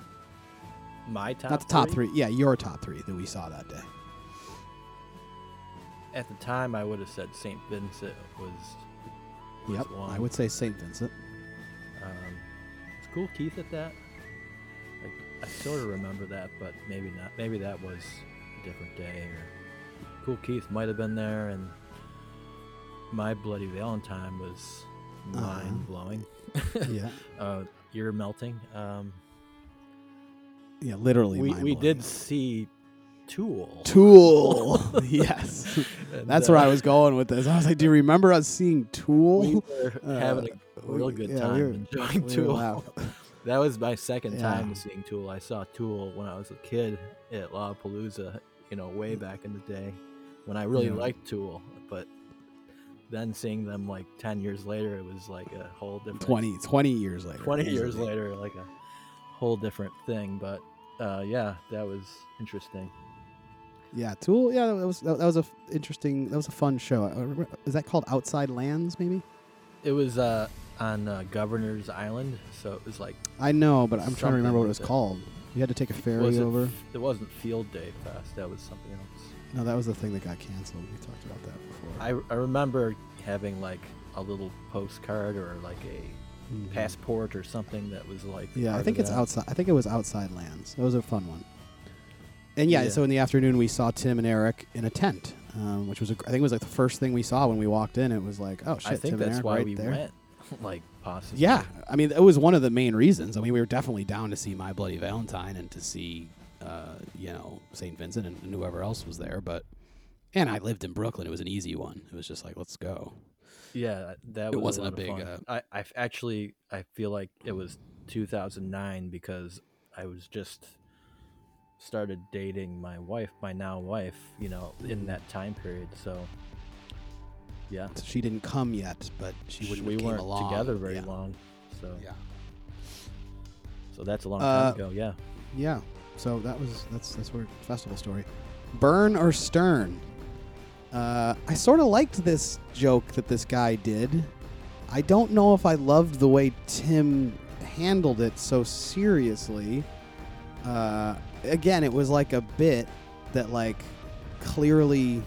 my top. Not the top three. Yeah, your top three that we saw that day. At the time, I would have said Saint Vincent was. was Yep, One. I would say St. Vincent. Um, is Kool Keith at that? Like, I sort of remember that, but maybe not. Maybe that was a different day. Or Kool Keith might have been there, and My Bloody Valentine was Uh-huh. mind blowing. yeah, *laughs* uh, ear melting. Um, yeah, literally. we we did see Tool. Tool. *laughs* *laughs* yes, And, that's uh, where I was going with this. I was like, "Do you remember us seeing Tool? We Tool?" were Uh, having a real good yeah, time we were- enjoying we Tool. That was my second time seeing Tool. I saw Tool when I was a kid at Lollapalooza, you know, way back in the day when I really Yeah. liked Tool. But then seeing them like 10 years later, it was like a whole different 20, 20 years later. 20 years later, like a whole different thing. But uh, yeah, that was interesting. Yeah, Tool. Yeah, that was that, that was a interesting. That was a fun show. Uh, re- Is that called Outside Lands? Maybe. It was uh, on uh, Governor's Island, so it was like I know, but I'm trying to remember what it was called. You had to take a ferry it, over. it wasn't Field Day Fest. That was something else. No, that was the thing that got canceled. We talked about that before. I, I remember having like a little postcard or like a Mhm. passport or something that was like Yeah, I think it's that. outside. I think it was Outside Lands. That was a fun one. And yeah, Yeah. so in the afternoon we saw Tim and Eric in a tent, um, which was a, I think it was like the first thing we saw when we walked in. It was like, oh shit, I think Tim and that's Eric why right we there. went *laughs* like possibly Yeah, I mean, it was one of the main reasons. I mean, we were definitely down to see My Bloody Valentine and to see, uh, you know, Saint Vincent and, and whoever else was there. But And I lived in Brooklyn. It was an easy one. It was just like, let's go. Yeah, that It was wasn't a of big, uh, I I actually I feel like it was 2009 because I was just started dating my wife, my now wife. You know, in that time period. So yeah, So she didn't come yet, but she wouldn't we weren't along. together very yeah. long. So Yeah. so that's a long Uh, time ago. Yeah. Yeah. So that was that's that's where festival story. Byrne or Stern. Uh, I sort of liked this joke that this guy did. I don't know if I loved the way Tim handled it so seriously. Uh, again, it was like a bit that like clearly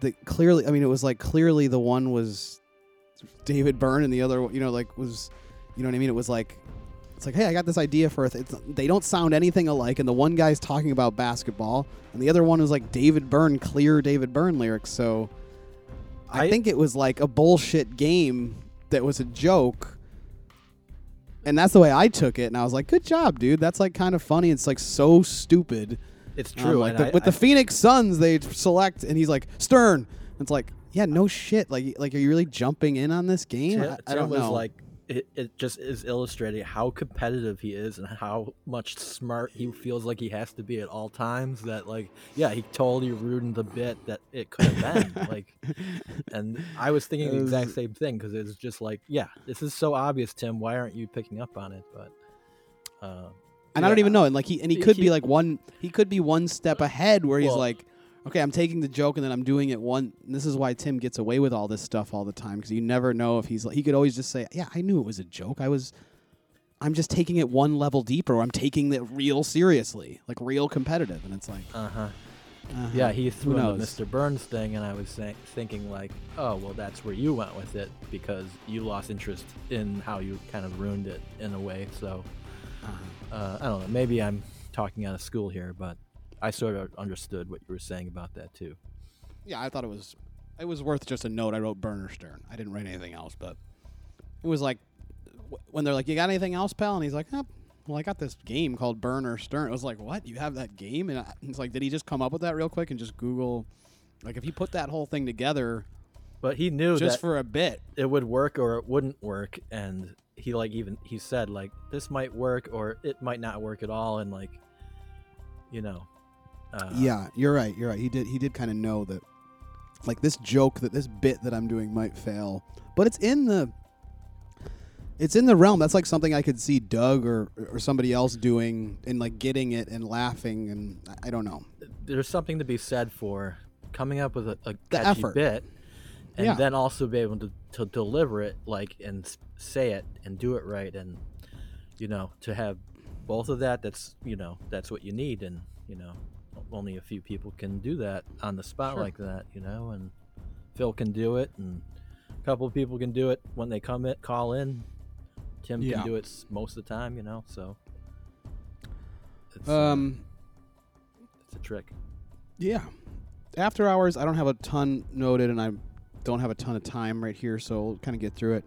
that clearly I mean it was like clearly the one was David Byrne and the other you know like was you know what I mean it was like it's like, hey, I got this idea for it's, they don't sound anything alike, and the one guy's talking about basketball, and the other one is like David Byrne, clear David Byrne lyrics. So, I, I- think it was like a bullshit game that was a joke, and that's the way I took it. And I was like, good job, dude. That's like kind of funny. It's like so stupid. It's Um, true. like the, I- with I- the Phoenix Suns, they select, and he's like Stern. It's like, yeah, no shit. Like, like, are you really jumping in on this game? I, I don't know. like it, it just is illustrating how competitive he is and how much smart he feels like he has to be at all times that like yeah he totally ruined the bit that it could have been *laughs* like and *laughs* i was thinking the exact same thing because it's just like yeah this is so obvious tim why aren't you picking up on it but uh and I don't even know. And like he and he he- could be like one. He could be one step ahead where he's Well- like, okay, I'm taking the joke and then I'm doing it one. This is why Tim gets away with all this stuff all the time because you never know if he's like. He could always just say, yeah, I knew it was a joke. I was. I'm just taking it one level deeper. Or I'm taking it real seriously, like real competitive. And it's like, uh-huh uh-huh. yeah he threw the mr burns thing and i was saying, thinking like oh well that's where you went with it because you lost interest in how you kind of ruined it in a way so Uh-huh. uh, I don't know. Maybe I'm talking out of school here, but I sort of understood what you were saying about that too. Yeah, I thought it was it was worth just a note. I wrote Burner Stern. I didn't write anything else, but it was like when they're like, "You got anything else, pal?" And he's like, oh, "Well, I got this game called Burner Stern." It was like, "What? You have that game?" And I, it's like, did he just come up with that real quick and just Google? Like, if he put that whole thing together But he knew just for a bit, it would work or it wouldn't work, and he like even he said like this might work or it might not work at all, and like you know, uh, yeah, you're right. You're right. He did. He did kind of know that, like this joke that this bit that I'm doing might fail, but it's in the. It's in the realm. That's like something I could see Doug or or somebody else doing and like getting it and laughing and I- don't know. there's something to be said for coming up with a, a catchy effort. bit and Yeah. then also be able to, to deliver it like and say it and do it right and you know to have both of that that's you know that's what you need and you know only a few people can do that on the spot Sure. like that you know and phil can do it and a couple of people can do it when they come in call in tim Yeah. can do it most of the time you know so it's, uh, Um it's a trick yeah. After hours, I don't have a ton noted and I don't have a ton of time right here, so we'll kind of get through it.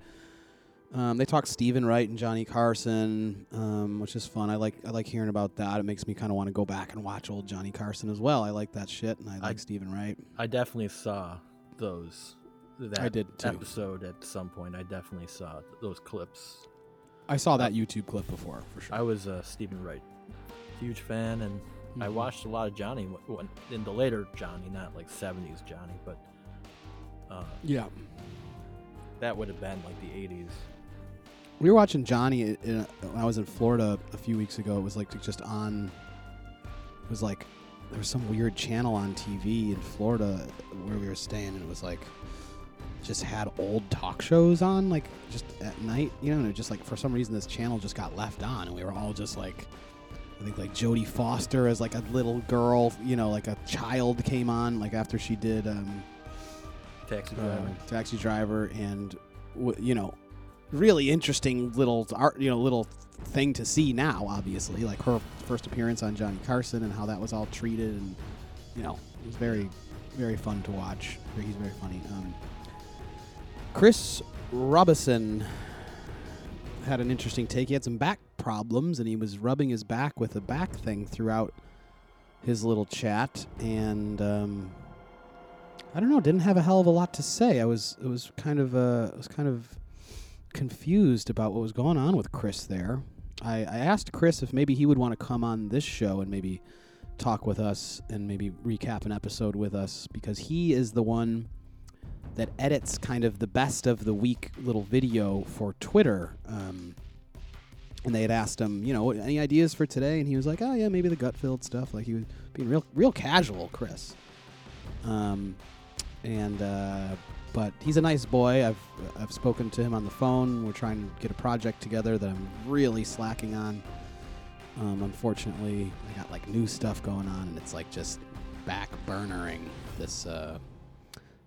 Um, they talk Stephen Wright and Johnny Carson, um, which is fun. I like I like hearing about that. It makes me kind of want to go back and watch old Johnny Carson as well. I like that shit, and I like Stephen Wright. I definitely saw those. That did, too. episode at some point. I definitely saw those clips. I saw that YouTube clip before for sure. I was a Stephen Wright huge fan, and I Mhm. watched a lot of Johnny in the later Johnny, not like '70s Johnny, but uh, Yeah, that would have been like the '80s. We were watching Johnny in, when I was in Florida a few weeks ago. It was like just on. It was like there was some weird channel on TV in Florida where we were staying, and it was like just had old talk shows on, like just at night, you know. And it just like for some reason this channel just got left on, and we were all just like. I think like Jodie Foster as like a little girl, you know, like a child came on like after she did um, Taxi uh, driver. taxi driver, and w- you know, really interesting little art, you know, little thing to see now. Obviously, like her first appearance on Johnny Carson and how that was all treated, and you know, it was very, very fun to watch. He's very funny. Um, Chris Robinson had an interesting take. He had some back problems, and he was rubbing his back with a back thing throughout his little chat, and um, I don't know, didn't have a hell of a lot to say. I was it was kind of uh, I was kind of confused about what was going on with Chris there. I, I asked Chris if maybe he would want to come on this show and maybe talk with us and maybe recap an episode with us because he is the one that edits kind of the best of the week little video for Twitter. Um, and they had asked him, you know, any ideas for today? And he was like, oh yeah, maybe the gut filled stuff. Like he was being real, real casual, Chris. Um, and uh, but he's a nice boy. I've I've spoken to him on the phone. We're trying to get a project together that I'm really slacking on. Um, unfortunately, I got like new stuff going on, and it's like just back burnering this uh,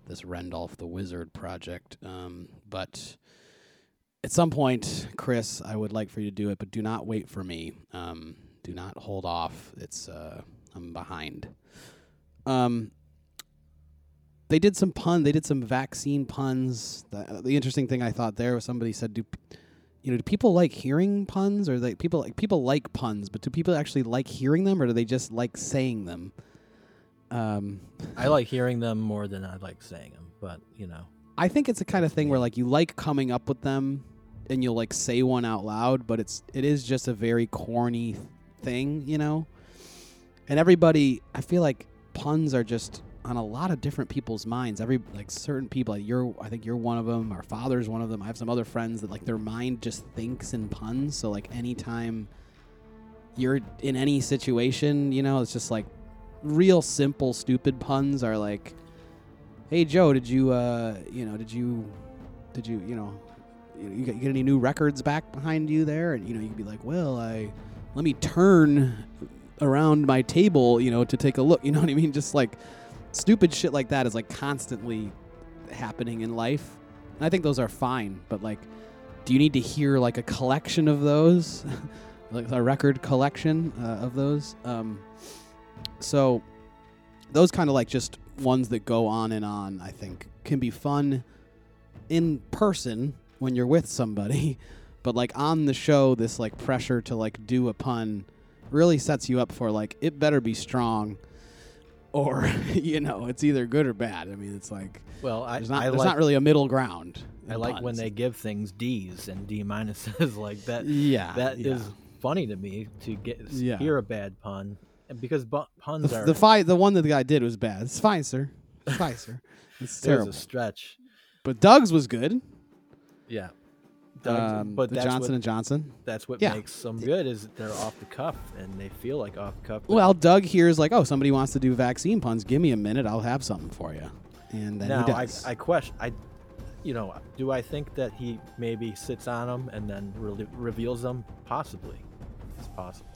this Rendolph the Wizard project. Um, but at some point, Chris, I would like for you to do it, but do not wait for me. Um, do not hold off. It's uh, I'm behind. Um, they did some pun. They did some vaccine puns. The, the interesting thing I thought there was somebody said, "Do you know? Do people like hearing puns, or like people like people like puns, but do people actually like hearing them, or do they just like saying them?" Um, I like hearing them more than I like saying them, but you know. I think it's a kind of thing where like you like coming up with them, and you'll like say one out loud, but it's it is just a very corny thing, you know. And everybody, I feel like puns are just on a lot of different people's minds. Every like certain people, like you're, I think you're one of them. Our father's one of them. I have some other friends that like their mind just thinks in puns. So like anytime you're in any situation, you know, it's just like real simple, stupid puns are like, "Hey Joe, did you, uh, you know, did you, did you, you know, you get, you get any new records back behind you there?" And you know, you'd be like, "Well, I." Let me turn around my table, you know, to take a look. You know what I mean? Just like stupid shit like that is like constantly happening in life. And I think those are fine, but like do you need to hear like a collection of those? *laughs* like a record collection uh, of those? Um, so those kind of like just ones that go on and on, I think can be fun in person when you're with somebody, *laughs* but like on the show this like pressure to like do a pun really sets you up for like it better be strong or *laughs* you know it's either good or bad. I mean, it's like Well, I there's not I there's like not really a middle ground. I like when they give things D's and D minuses *laughs* like that. yeah That is yeah. funny to me to get Yeah. hear a bad pun because bu- puns the, are the fight the one that the guy did was bad. It's fine, sir. It's fine, sir. It's *laughs* terrible. a stretch. But Doug's was good. Yeah. Um, but the that's Johnson what, and Johnson. that's what yeah. makes them good is they're off the cuff and they feel like off the cuff. Well, Doug here is like, oh, somebody wants to do vaccine puns. Give me a minute. I'll have something for you. And then now he I, does. I question I you know do I think that he maybe sits on them and then re- reveals them possibly it's possible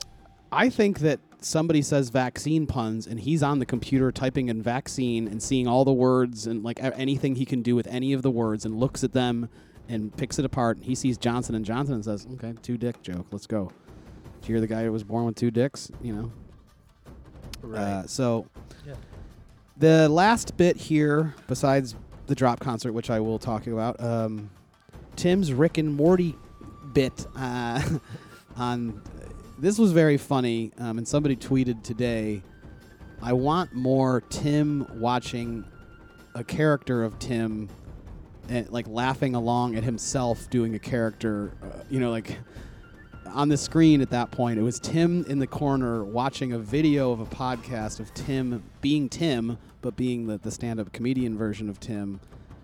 I think that somebody says vaccine puns and he's on the computer typing in vaccine and seeing all the words and like anything he can do with any of the words and looks at them and picks it apart. And he sees Johnson and Johnson and says, "Okay, two dick joke. Let's go." Did you hear the guy who was born with two dicks? You know. right Uh, so Yeah. the last bit here, besides the drop concert, which I will talk about, um, Tim's Rick and Morty bit uh, *laughs* on this was very funny, um, and somebody tweeted today. I want more Tim watching a character of Tim, and like laughing along at himself doing a character. Uh, you know, like on the screen at that point, it was Tim in the corner watching a video of a podcast of Tim being Tim, but being the, the stand up comedian version of Tim.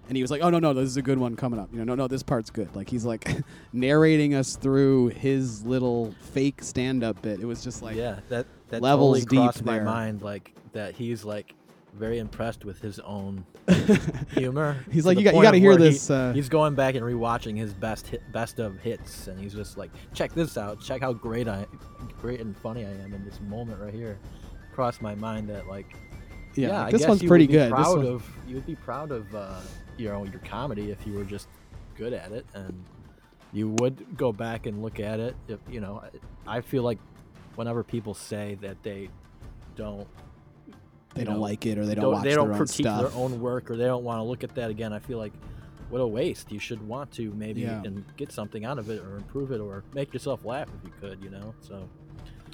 And he was like, "Oh no, no, this is a good one coming up. You know, no, no, this part's good." Like he's like *laughs* narrating us through his little fake stand up bit. It was just like, yeah that that levels totally crossed deep my there. mind like that he's like very impressed with his own *laughs* humor He's like, "You got- you gotta hear where he- this, uh, he's going back and rewatching his best hit, best of hits and he's just like check this out check how great i great and funny i am in this moment right here crossed my mind that like yeah, yeah, like, this one's pretty good. This Proud one- of you would be proud of uh, you know your comedy if you were just good at it, and you would go back and look at it. If you know, I I feel like whenever people say that they don't they don't know, like it or they don't, watch they their don't own critique stuff. their own work or they don't want to look at that again. I feel like what a waste. You should want to maybe Yeah. and get something out of it or improve it or make yourself laugh if you could. You know, so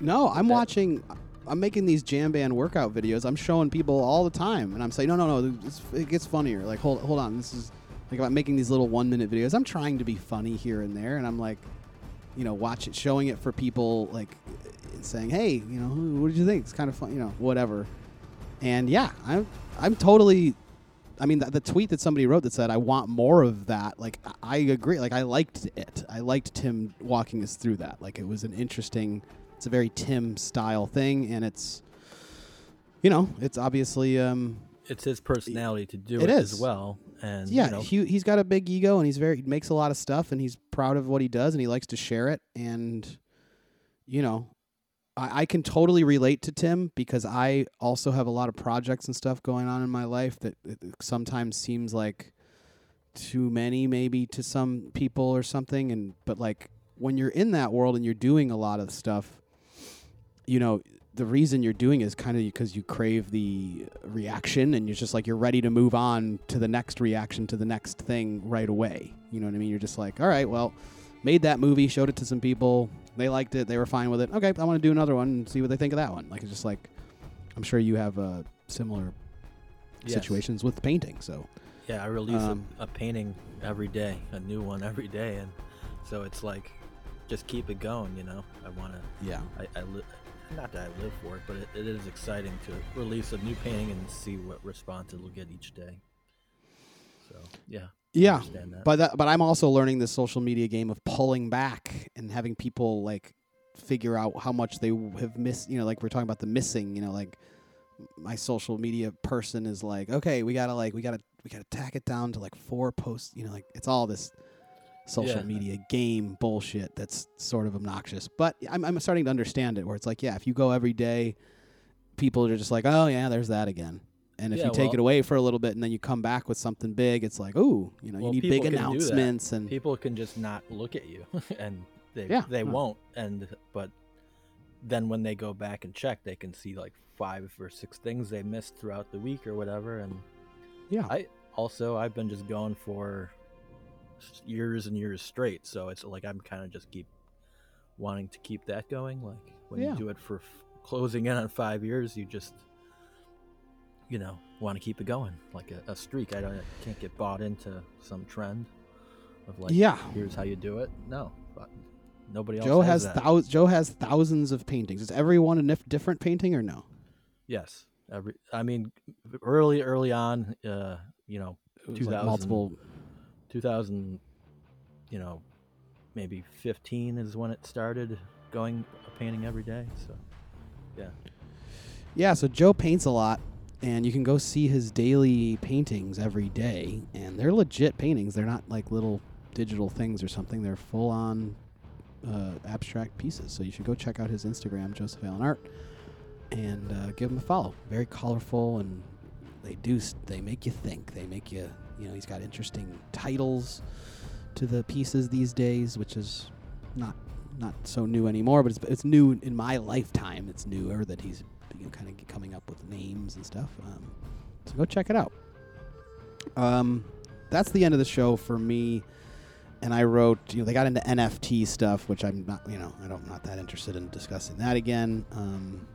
No, I'm that- watching. I'm making these jam band workout videos. I'm showing people all the time, and I'm saying, no, no, no, it gets funnier. Like, hold, hold on, this is like I'm making these little one minute videos. I'm trying to be funny here and there, and I'm like, you know, watch it, showing it for people, like saying, hey, you know, what did you think? It's kind of fun, you know, whatever. And yeah, I'm, I'm totally. I mean, the, the tweet that somebody wrote that said, "I want more of that." Like, I agree. Like, I liked it. I liked Tim walking us through that. Like, it was an interesting it's a very Tim style thing, and it's you know it's obviously um, it's his personality to do it it, is. as well. And yeah you know, he he's got a big ego and he's very he makes a lot of stuff and he's proud of what he does and he likes to share it and you know I, I can totally relate to Tim because I also have a lot of projects and stuff going on in my life that sometimes seems like too many maybe to some people or something. And but like when you're in that world and you're doing a lot of stuff you know the reason you're doing is kind of because you crave the reaction and you're just like you're ready to move on to the next reaction to the next thing right away. You know what i mean? You're just like all right well made that movie showed it to some people they liked it they were fine with it okay i want to do another one and see what they think of that one like it's just like i'm sure you have uh, similar yes. situations with painting so Yeah, I release Um, a, a painting every day, a new one *laughs* every day, and so it's like, just keep it going. You know, I want to. yeah I, I li- not that I live for it, but it, it is exciting to release a new painting and see what response it'll get each day. So yeah, yeah but that, but I'm also learning the social media game of pulling back and having people like figure out how much they have missed. You know, like we're talking about the missing. You know, like my social media person is like, okay, we gotta like we gotta we gotta tack it down to like four posts. You know, like it's all this social Yeah. media game bullshit that's sort of obnoxious. But I'm I'm starting to understand it where it's like, yeah, if you go every day, people are just like, oh yeah, there's that again. And if Yeah, you take well- it away for a little bit and then you come back with something big, it's like, ooh, you know, Well, you need big can do that. announcements and people can just not look at you, *laughs* and they Yeah, they no. won't. And but then when they go back and check, they can see like five or six things they missed throughout the week or whatever. And yeah, I also I've been just going for years and years straight, so it's like I'm kind of just keep wanting to keep that going. Like when Yeah. you do it for f- closing in on five years, you just you know want to keep it going like a, a streak. I don't I can't get bought into some trend of like yeah. here's how you do it. No, but nobody else. Joe has, has thou- Joe has thousands of paintings. Is everyone a nif- different painting or no? yes. Every I mean, early early on, uh, you know, It 2000. like multiple. 2000 you know maybe 15 is when it started going a painting every day so yeah. Yeah, so Joe paints a lot, and you can go see his daily paintings every day, and they're legit paintings. They're not like little digital things or something. They're full on uh, abstract pieces. So you should go check out his Instagram, Joseph Allen Art, and uh, give him a follow. Very colorful, and they do s- they make you think. They make you you know he's got interesting titles to the pieces these days, which is not not so new anymore, but it's it's new in my lifetime. It's newer that he's you know, kind of coming up with names and stuff. Um, so go check it out. Um, that's the end of the show for me. And I wrote, you know, they got into NFT stuff, which I'm not, you know, I don't, not that interested in discussing that again. Um,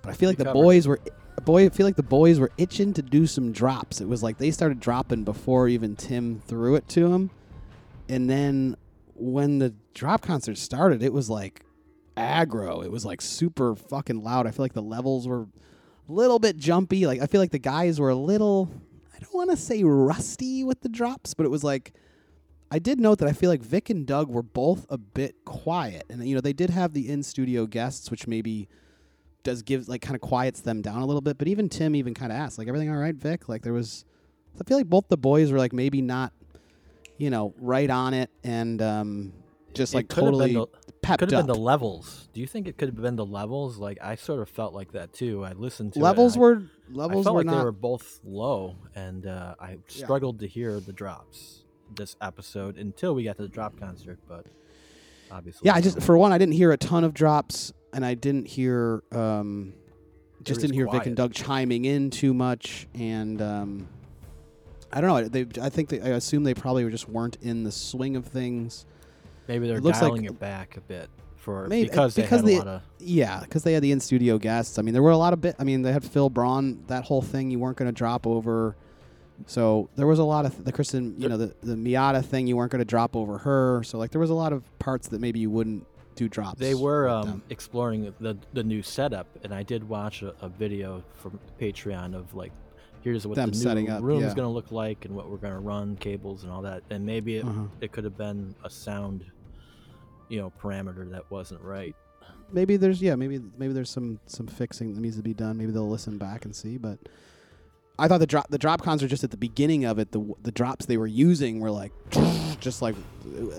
but I feel like the covered boys were, boy, I feel like the boys were itching to do some drops. It was like they started dropping before even Tim threw it to him, and then when the drop concert started, it was like aggro. It was like super fucking loud. I feel like the levels were a little bit jumpy. Like I feel like the guys were a little I don't want to say rusty with the drops, but it was like I did note that I feel like Vic and Doug were both a bit quiet. And you know, they did have the in-studio guests which maybe does give like kind of quiets them down a little bit, but even Tim even kind of asked like everything all right, Vic? Like there was I feel like both the boys were like maybe not you know, right on it and um just It like totally been pepped could have been the levels. Do you think it could have been the levels? Like i sort of felt like that too. I listened to levels it were I, levels I felt were like not they were both low and uh, i Yeah. struggled to hear the drops this episode until we got to the drop concert but obviously Yeah, I just for one I didn't hear a ton of drops and I didn't hear um just didn't hear Vic and Doug chiming in too much and um I don't know, they I think they, I assume they probably just weren't in the swing of things. Maybe they're It looks like- dialing it back a bit for Maybe- because they because had the- a lot of Yeah, because they had the in studio guests. I mean, there were a lot of bit. I mean, they had Phil Braun. That whole thing you weren't going to drop over. So there was a lot of the Kristen, you know, the the Miata thing you weren't going to drop over her. So like there was a lot of parts that maybe you wouldn't do drops. They were um, exploring the the new setup, and I did watch a, a video from Patreon of like, here's what Them the new up, room yeah. is going to look like, and what we're going to run, cables and all that. And maybe it, Uh-huh. it could have been a sound, you know, parameter that wasn't right. maybe there's yeah maybe maybe there's some some fixing that needs to be done. Maybe they'll listen back and see. But I thought the drop the drop cons are just at the beginning of it, the the drops they were using were like *sniffs* just like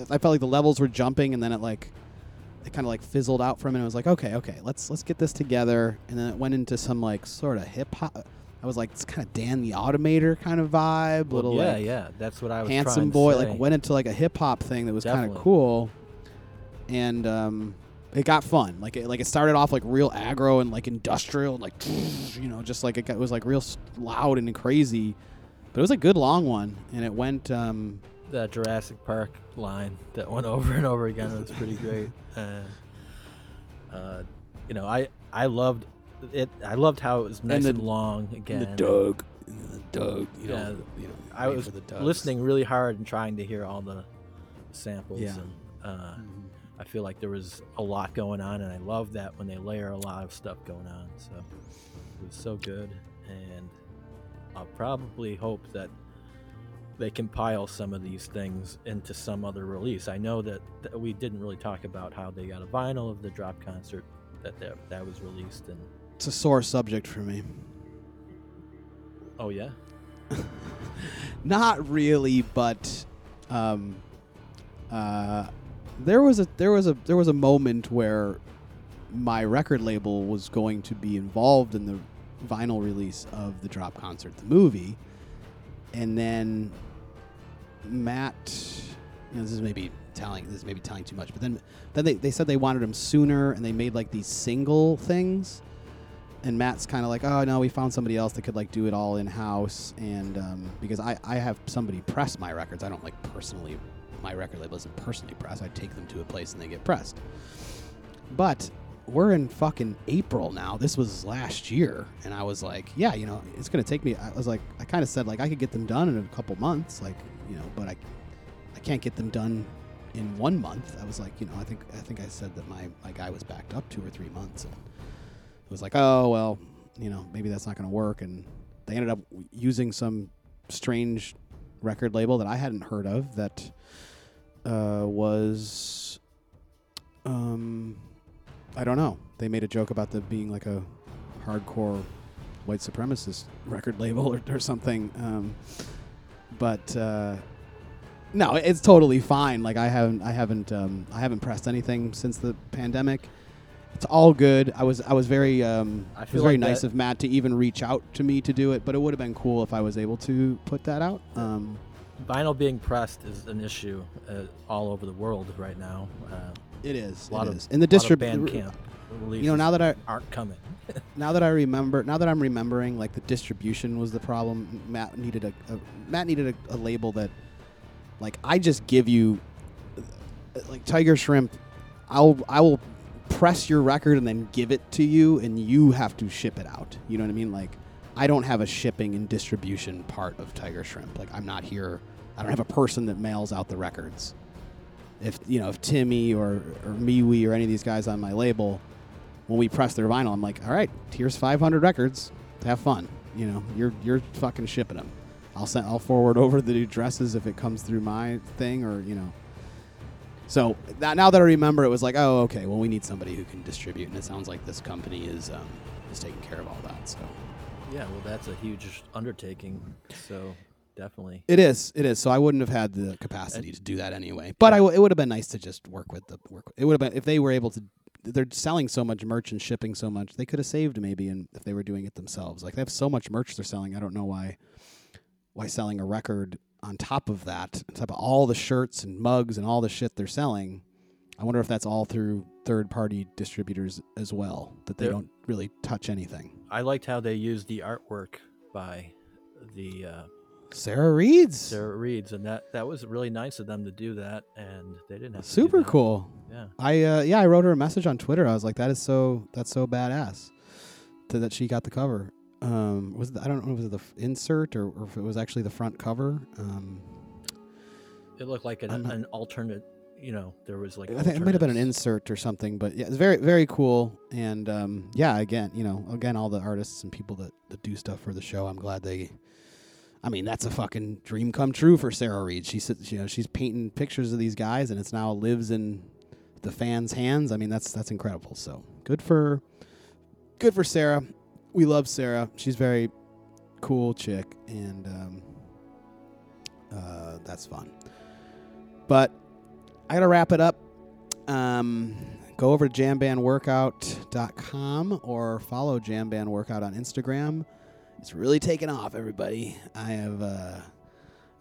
I felt like the levels were jumping, and then it like it kind of like fizzled out for a minute. I was like, okay, okay, let's let's get this together, and then it went into some like sort of hip hop. I was like, it's kind of Dan the Automator kind of vibe, little yeah, like yeah, that's what I was handsome boy like went into like a hip hop thing that was kind of cool and um it got fun like it like it started off like real aggro and like industrial and like *laughs* you know just like it, got, it was like real loud and crazy but it was a good long one and it went um that Jurassic Park line that went *laughs* over and over again was pretty great. *laughs* And, uh, you know, I I loved it. I loved how it was nice the- and, long again. And the Doug the Doug you Yeah, know, you know I was for the Dougs. listening really hard and trying to hear all the samples, Yeah. and uh, Mhm. I feel like there was a lot going on, and I love that when they layer a lot of stuff going on. So it was so good, and I'll probably hope that they compile some of these things into some other release. I know that, that we didn't really talk about how they got a vinyl of the drop concert that that, that was released, and it's a sore subject for me oh yeah, *laughs* not really, but um, uh, there was a there was a there was a moment where my record label was going to be involved in the vinyl release of the Drop Concert, the movie, and then Matt. You know, this is maybe telling this is maybe telling too much, but then then they, they said they wanted him sooner, and they made like these single things. And Matt's kind of like, oh no, we found somebody else that could like do it all in house, and um, because I I have somebody press my records, I don't like personally, my record label isn't personally pressed. I take them to a place and they get pressed. But we're in fucking April now. This was last year, and I was like, yeah, you know, it's gonna take me. I was like, I kind of said like I could get them done in a couple months, like you know, but I I can't get them done in one month. I was like, you know, I think I think I said that my my guy was backed up two or three months, and it was like, oh well, you know, maybe that's not to work. And they ended up using some strange record label that I hadn't heard of that uh, was, um, I don't know. They made a joke about the being like a hardcore white supremacist record label or, or something. Um, but uh, no, it's totally fine. Like I haven't, I haven't, um, I haven't pressed anything since the pandemic. It's all good. I was I was very um, I it was very like nice that- of Matt to even reach out to me to do it, but it would have been cool if I was able to put that out. Um, vinyl being pressed is an issue uh, all over the world right now. Uh, it is. a lot it of is. And the lot of distrib- Bandcamp releases You know, now that I aren't coming. *laughs* now that I remember, now that I'm remembering, like the distribution was the problem. Matt needed a, a Matt needed a, a label that, like, I just give you, uh, like Tiger Shrimp, I'll I will press your record and then give it to you, and you have to ship it out. You know what I mean? Like, I don't have a shipping and distribution part of Tiger Shrimp. Like, I'm not here. I don't have a person that mails out the records. If you know, if Timmy or or MeWe or any of these guys on my label when we press their vinyl, I'm like, all right, here's 500 records. Have fun. You know, you're you're fucking shipping them. I'll send. I'll forward *laughs* over the new addresses if it comes through my thing, or you know. So that, now that I remember, it was like, oh, okay. Well, we need somebody who can distribute, and it sounds like this company is um, is taking care of all that. So Yeah, well, that's a huge undertaking. So definitely. it is. It is. So I wouldn't have had the capacity to do that anyway. But I w- it would have been nice to just work with the work. It would have been if they were able to. They're selling so much merch and shipping so much. They could have saved maybe, and if they were doing it themselves. Like they have so much merch they're selling. I don't know why. Why selling a record on top of that, on top of all the shirts and mugs and all the shit they're selling. I wonder if that's all through third party distributors as well. That they There- don't really touch anything. I liked how they used the artwork by the uh, Sarah Reeds. Sarah Reeds, and that that was really nice of them to do that, and they didn't have Super cool. Yeah, I uh, yeah, I wrote her a message on Twitter. I was like, that is so that's so badass to, that she got the cover. Um, was it, I don't know if it was the insert or, or if it was actually the front cover. Um, it looked like an, not- an alternate. You know, there was like I think it might have been an insert or something, but yeah, it's very very cool. And um, yeah, again, you know, again, all the artists and people that, that do stuff for the show, I'm glad they. I mean, that's a fucking dream come true for Sarah Reed. She sits, you know, she's painting pictures of these guys, and it's now lives in the fans' hands. I mean, that's that's incredible. So good for, good for Sarah. We love Sarah. She's very cool chick, and um, uh, that's fun. But I gotta wrap it up. Um, go over to jambandworkout.com or follow jambandworkout on Instagram. It's really taken off, everybody. I have uh,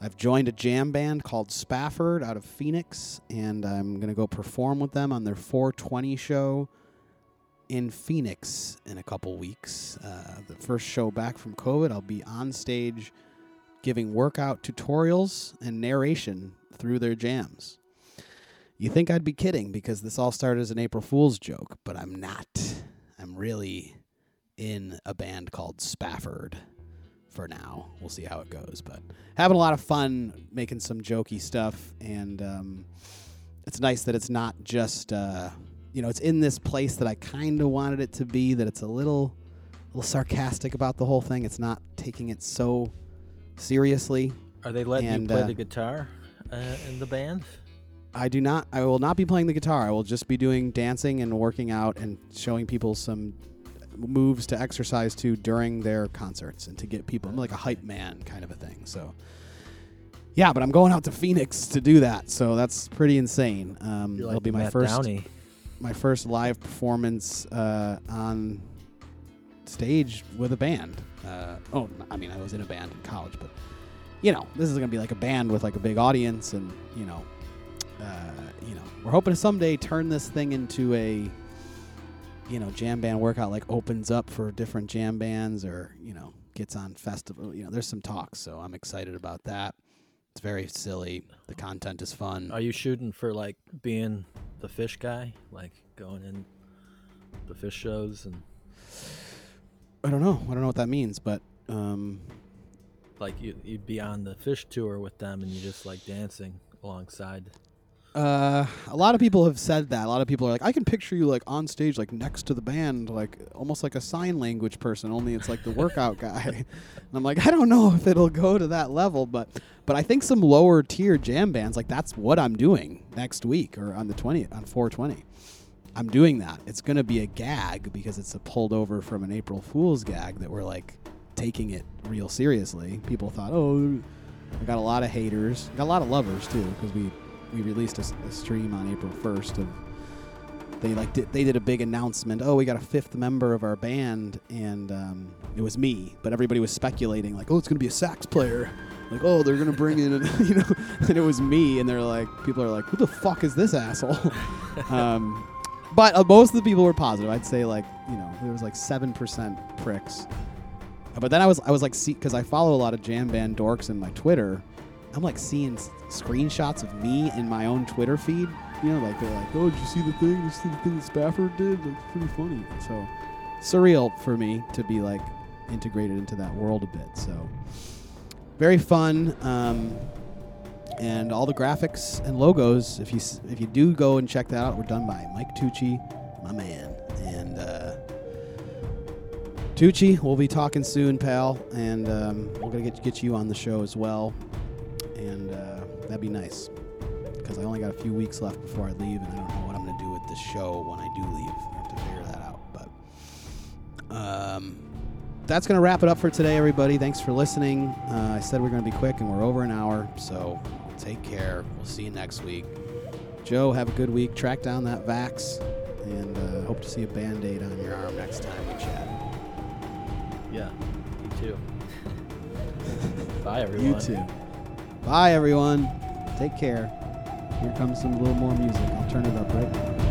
I've joined a jam band called Spafford out of Phoenix, and I'm gonna go perform with them on their 420 show in Phoenix in a couple weeks. Uh, the first show back from COVID, I'll be on stage giving workout tutorials and narration through their jams. You think I'd be kidding because this all started as an April Fool's joke, but I'm not. I'm really in a band called Spafford for now. We'll see how it goes, but having a lot of fun making some jokey stuff, and um, it's nice that it's not just uh, you know it's in this place that I kind of wanted it to be. That it's a little, little sarcastic about the whole thing. It's not taking it so seriously. Are they letting and, you play uh, the guitar uh, in the band? I do not. I will not be playing the guitar. I will just be doing dancing and working out and showing people some moves to exercise to during their concerts and to get people. I'm like a hype man kind of a thing. So, yeah, but I'm going out to Phoenix to do that. So that's pretty insane. Um, You're it'll be my Matt first Downey. my first live performance uh, on stage with a band. Uh, oh, I mean, I was in a band in college, but you know, this is gonna be like a band with like a big audience, and you know, uh, you know, we're hoping to someday turn this thing into a you know jam band workout. Like opens up for different jam bands, or you know, gets on festival. You know, there's some talks, so I'm excited about that. It's very silly. The content is fun. Are you shooting for like being the Phish guy, like going in the Phish shows and I don't know. I don't know what that means, but um, like you, you'd be on the Phish tour with them and you just like dancing alongside? Uh, a lot of people have said that. A lot of people are like, I can picture you like on stage, like next to the band, like almost like a sign language person. Only it's like the workout *laughs* guy. And I'm like, I don't know if it'll go to that level, but but I think some lower tier jam bands, like that's what I'm doing next week or on the 20th on 420. I'm doing that. It's gonna be a gag because it's a pulled over from an April Fool's gag that we're like taking it real seriously. People thought, oh, I got a lot of haters, got a lot of lovers too, because we we released a stream on April 1st of they like did, they did a big announcement. Oh, we got a fifth member of our band, and um, it was me. But everybody was speculating like, oh, it's gonna be a sax player. Like, oh, they're gonna bring in, a, *laughs* you know, and it was me. And they're like, people are like, who the fuck is this asshole? *laughs* um, but uh, most of the people were positive. I'd say like, you know, there was like seven percent pricks. But then I was I was like, see, because I follow a lot of jam band dorks in my Twitter. I'm like seeing screenshots of me in my own Twitter feed. You know, like they're like, "Oh, did you see the thing? Did you see the thing that Spafford did? Like, it's pretty funny." So surreal for me to be like integrated into that world a bit. So very fun. Um, and all the graphics and logos, if you if you do go and check that out, were done by Mike Tucci, my man. And uh, Tucci, we'll be talking soon, pal, and um, we're gonna get get you on the show as well, and uh, that'd be nice because I only got a few weeks left before I leave, and I don't know what I'm gonna do with this show when I do leave. I have to figure that out, but um, that's gonna wrap it up for today, everybody. Thanks for listening. Uh, I said we're gonna be quick, and we're over an hour, so take care. We'll see you next week. Joe, have a good week. Track down that Vax, and uh, hope to see a band aid on your arm next time we chat. Yeah, me too. Bye, everyone. You too. *laughs* Bye, everyone. Take care. Here comes some little more music. I'll turn it up right now.